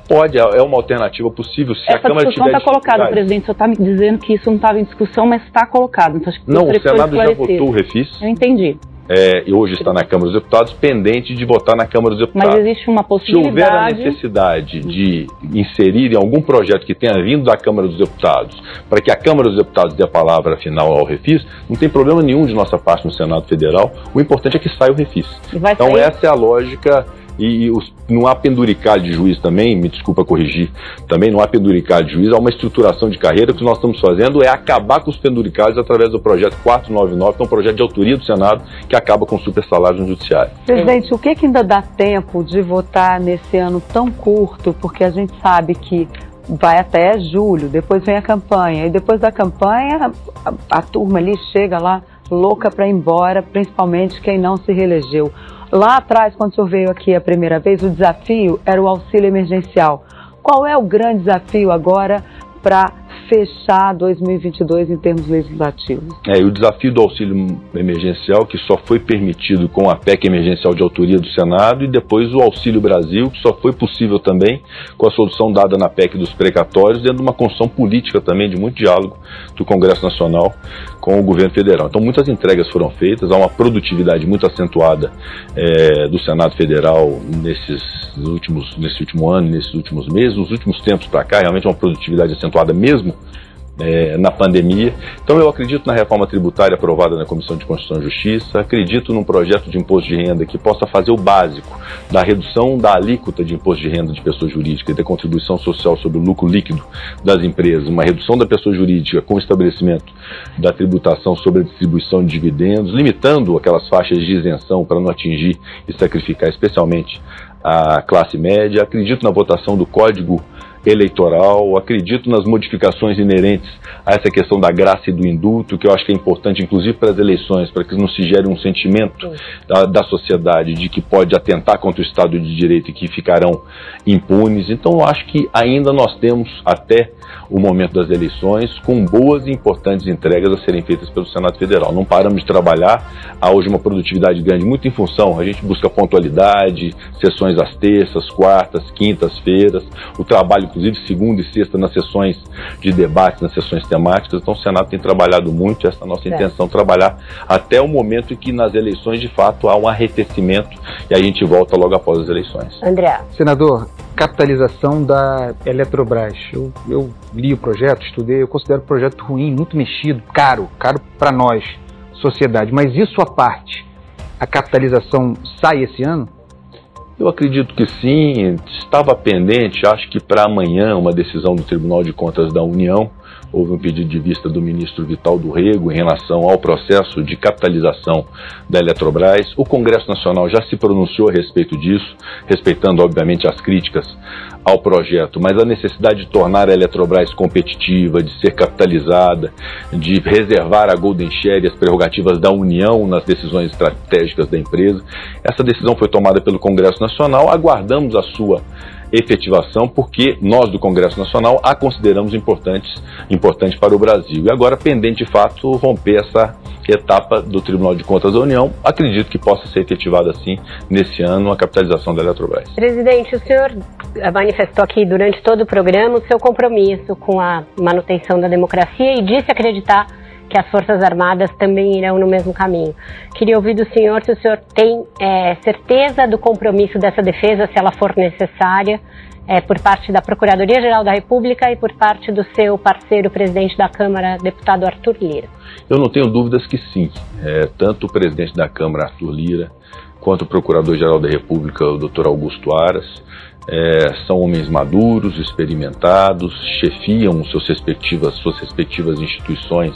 Pode, é uma alternativa possível se Essa a Câmara discussão está colocada, presidente. Você está me dizendo que isso não estava em discussão, mas está colocado. Então, não, o Senado já votou o refis. Eu entendi. É, e hoje está na Câmara dos Deputados, pendente de votar na Câmara dos Deputados. Mas existe uma possibilidade. Se houver a necessidade de inserir em algum projeto que tenha vindo da Câmara dos Deputados, para que a Câmara dos Deputados dê a palavra final ao refis, não tem problema nenhum de nossa parte no Senado Federal. O importante é que saia o refis. Então, sair... essa é a lógica e, os, não há penduricalho de juiz também, me desculpa corrigir, também não há penduricalho de juiz, há uma estruturação de carreira. O que nós estamos fazendo é acabar com os penduricalhos através do projeto 499, que é um projeto de autoria do Senado que acaba com super salários no Judiciário. Presidente, o que, que ainda dá tempo de votar nesse ano tão curto? Porque a gente sabe que vai até julho, depois vem a campanha, e depois da campanha a, a turma ali chega lá louca para ir embora, principalmente quem não se reelegeu. Lá atrás, quando o senhor veio aqui a primeira vez, o desafio era o auxílio emergencial. Qual é o grande desafio agora para fechar 2022 em termos legislativos. É, e o desafio do auxílio emergencial, que só foi permitido com a PEC emergencial de autoria do Senado, e depois o Auxílio Brasil, que só foi possível também com a solução dada na PEC dos precatórios, dentro de uma construção política também, de muito diálogo do Congresso Nacional com o governo federal. Então, muitas entregas foram feitas, há uma produtividade muito acentuada é, do Senado Federal nesses últimos, nesse último ano, nesses últimos meses, nos últimos tempos para cá, realmente uma produtividade acentuada mesmo é, na pandemia. Então eu acredito na reforma tributária aprovada na Comissão de Constituição e Justiça, acredito num projeto de imposto de renda que possa fazer o básico da redução da alíquota de imposto de renda de pessoa jurídica e da contribuição social sobre o lucro líquido das empresas, uma redução da pessoa jurídica com o estabelecimento da tributação sobre a distribuição de dividendos, limitando aquelas faixas de isenção para não atingir e sacrificar especialmente a classe média. Acredito na votação do Código eleitoral, acredito nas modificações inerentes a essa questão da graça e do indulto, que eu acho que é importante, inclusive para as eleições, para que não se gere um sentimento da, da, sociedade de que pode atentar contra o Estado de Direito e que ficarão impunes. Então, eu acho que ainda nós temos até o momento das eleições com boas e importantes entregas a serem feitas pelo Senado Federal. Não paramos de trabalhar, há hoje uma produtividade grande, muito em função, a gente busca pontualidade, sessões às terças, quartas, quintas-feiras, o trabalho, inclusive, segunda e sexta nas sessões de debate, nas sessões temáticas. Então, o Senado tem trabalhado muito, essa é a nossa é. intenção, trabalhar até o momento em que nas eleições, de fato, há um arrefecimento e a gente volta logo após as eleições. André. Senador, capitalização da Eletrobras. Eu, eu li o projeto, estudei, eu considero o projeto ruim, muito mexido, caro, caro para nós, sociedade. Mas isso à parte, a capitalização sai esse ano? Eu acredito que sim, estava pendente, acho que para amanhã, uma decisão do Tribunal de Contas da União houve um pedido de vista do ministro Vital do Rego em relação ao processo de capitalização da Eletrobras. O Congresso Nacional já se pronunciou a respeito disso, respeitando, obviamente, as críticas ao projeto, mas a necessidade de tornar a Eletrobras competitiva, de ser capitalizada, de reservar a Golden Share e as prerrogativas da União nas decisões estratégicas da empresa. Essa decisão foi tomada pelo Congresso Nacional, aguardamos a sua efetivação, porque nós do Congresso Nacional a consideramos importantes, importante para o Brasil. E agora, pendente de fato, romper essa etapa do Tribunal de Contas da União, acredito que possa ser efetivada assim nesse ano a capitalização da Eletrobras. Presidente, o senhor manifestou aqui durante todo o programa o seu compromisso com a manutenção da democracia e disse acreditar que as Forças Armadas também irão no mesmo caminho. Queria ouvir do senhor se o senhor tem é, certeza do compromisso dessa defesa, se ela for necessária, é, por parte da Procuradoria-Geral da República e por parte do seu parceiro, presidente da Câmara, deputado Arthur Lira. Eu não tenho dúvidas que sim. É, tanto o presidente da Câmara, Arthur Lira, quanto o Procurador-Geral da República, o Dr. Augusto Aras, é, são homens maduros, experimentados, chefiam seus respectivas, suas respectivas instituições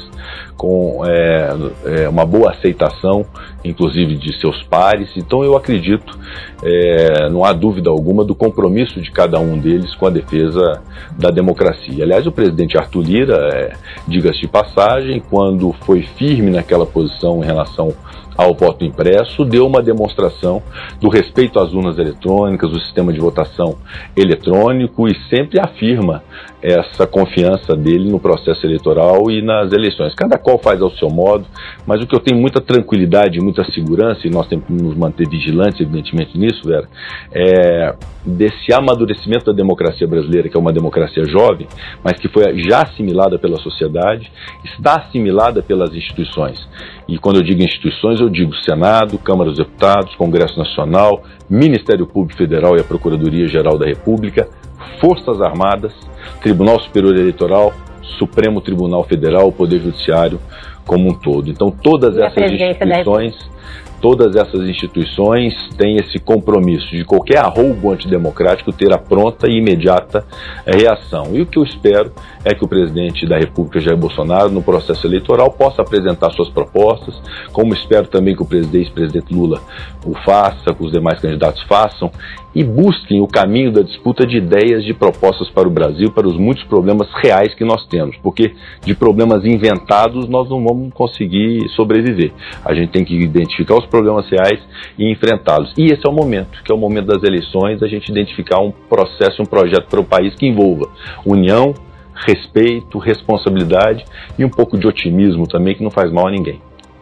com é, é, uma boa aceitação, inclusive de seus pares. Então eu acredito, é, não há dúvida alguma, do compromisso de cada um deles com a defesa da democracia. Aliás, o presidente Arthur Lira, é, diga-se de passagem, quando foi firme naquela posição em relação ao voto impresso, deu uma demonstração do respeito às urnas eletrônicas, do sistema de votação eletrônico e sempre afirma essa confiança dele no processo eleitoral e nas eleições. Cada qual faz ao seu modo, mas o que eu tenho muita tranquilidade, muita segurança, e nós temos que nos manter vigilantes, evidentemente, nisso, Vera, é desse amadurecimento da democracia brasileira, que é uma democracia jovem, mas que foi já assimilada pela sociedade, está assimilada pelas instituições. E quando eu digo instituições, eu digo Senado, Câmara dos Deputados, Congresso Nacional, Ministério Público Federal e a Procuradoria-Geral da República, Forças Armadas, Tribunal Superior Eleitoral, Supremo Tribunal Federal, o Poder Judiciário como um todo. Então, todas essas instituições todas essas instituições têm esse compromisso de qualquer arroubo antidemocrático ter a pronta e imediata reação. E o que eu espero é que o presidente da República, Jair Bolsonaro, no processo eleitoral, possa apresentar suas propostas, como espero também que o presidente, presidente Lula o faça, que os demais candidatos façam, e busquem o caminho da disputa de ideias, de propostas para o Brasil, para os muitos problemas reais que nós temos, porque de problemas inventados nós não vamos conseguir sobreviver. A gente tem que identificar os problemas reais e enfrentá-los. E esse é o momento, que é o momento das eleições, a gente identificar um processo, um projeto para o país que envolva união, respeito, responsabilidade e um pouco de otimismo também, que não faz mal a ninguém.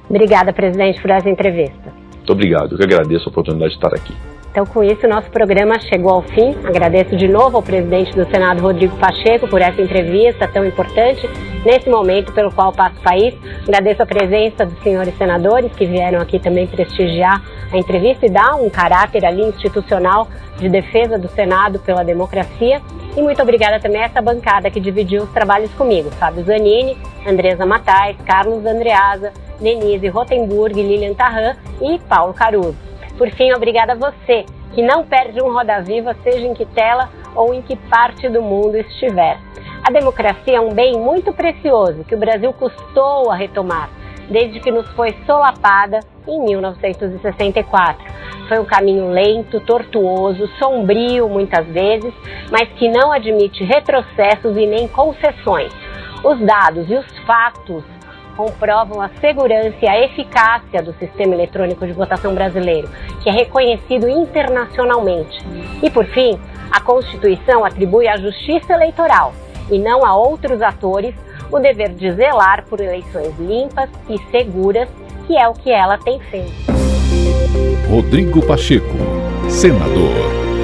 Obrigada, presidente, por essa entrevista. Muito obrigado, eu que agradeço a oportunidade de estar aqui. Então, com isso, nosso programa chegou ao fim. Agradeço de novo ao presidente do Senado, Rodrigo Pacheco, por essa entrevista tão importante nesse momento pelo qual passa o país. Agradeço a presença dos senhores senadores que vieram aqui também prestigiar a entrevista e dar um caráter ali institucional de defesa do Senado pela democracia. E muito obrigada também a essa bancada que dividiu os trabalhos comigo. Fábio Zanini, Andresa Matais, Carlos Andreasa, Denise Rotenburg, Lilian Tarran e Paulo Caruso. Por fim, obrigada a você que não perde um Roda Viva, seja em que tela ou em que parte do mundo estiver. A democracia é um bem muito precioso que o Brasil custou a retomar, desde que nos foi solapada em 1964. Foi um caminho lento, tortuoso, sombrio muitas vezes, mas que não admite retrocessos e nem concessões. Os dados e os fatos comprovam a segurança e a eficácia do sistema eletrônico de votação brasileiro, que é reconhecido internacionalmente. E, por fim, a Constituição atribui à Justiça Eleitoral, e não a outros atores, o dever de zelar por eleições limpas e seguras, que é o que ela tem feito. Rodrigo Pacheco, senador.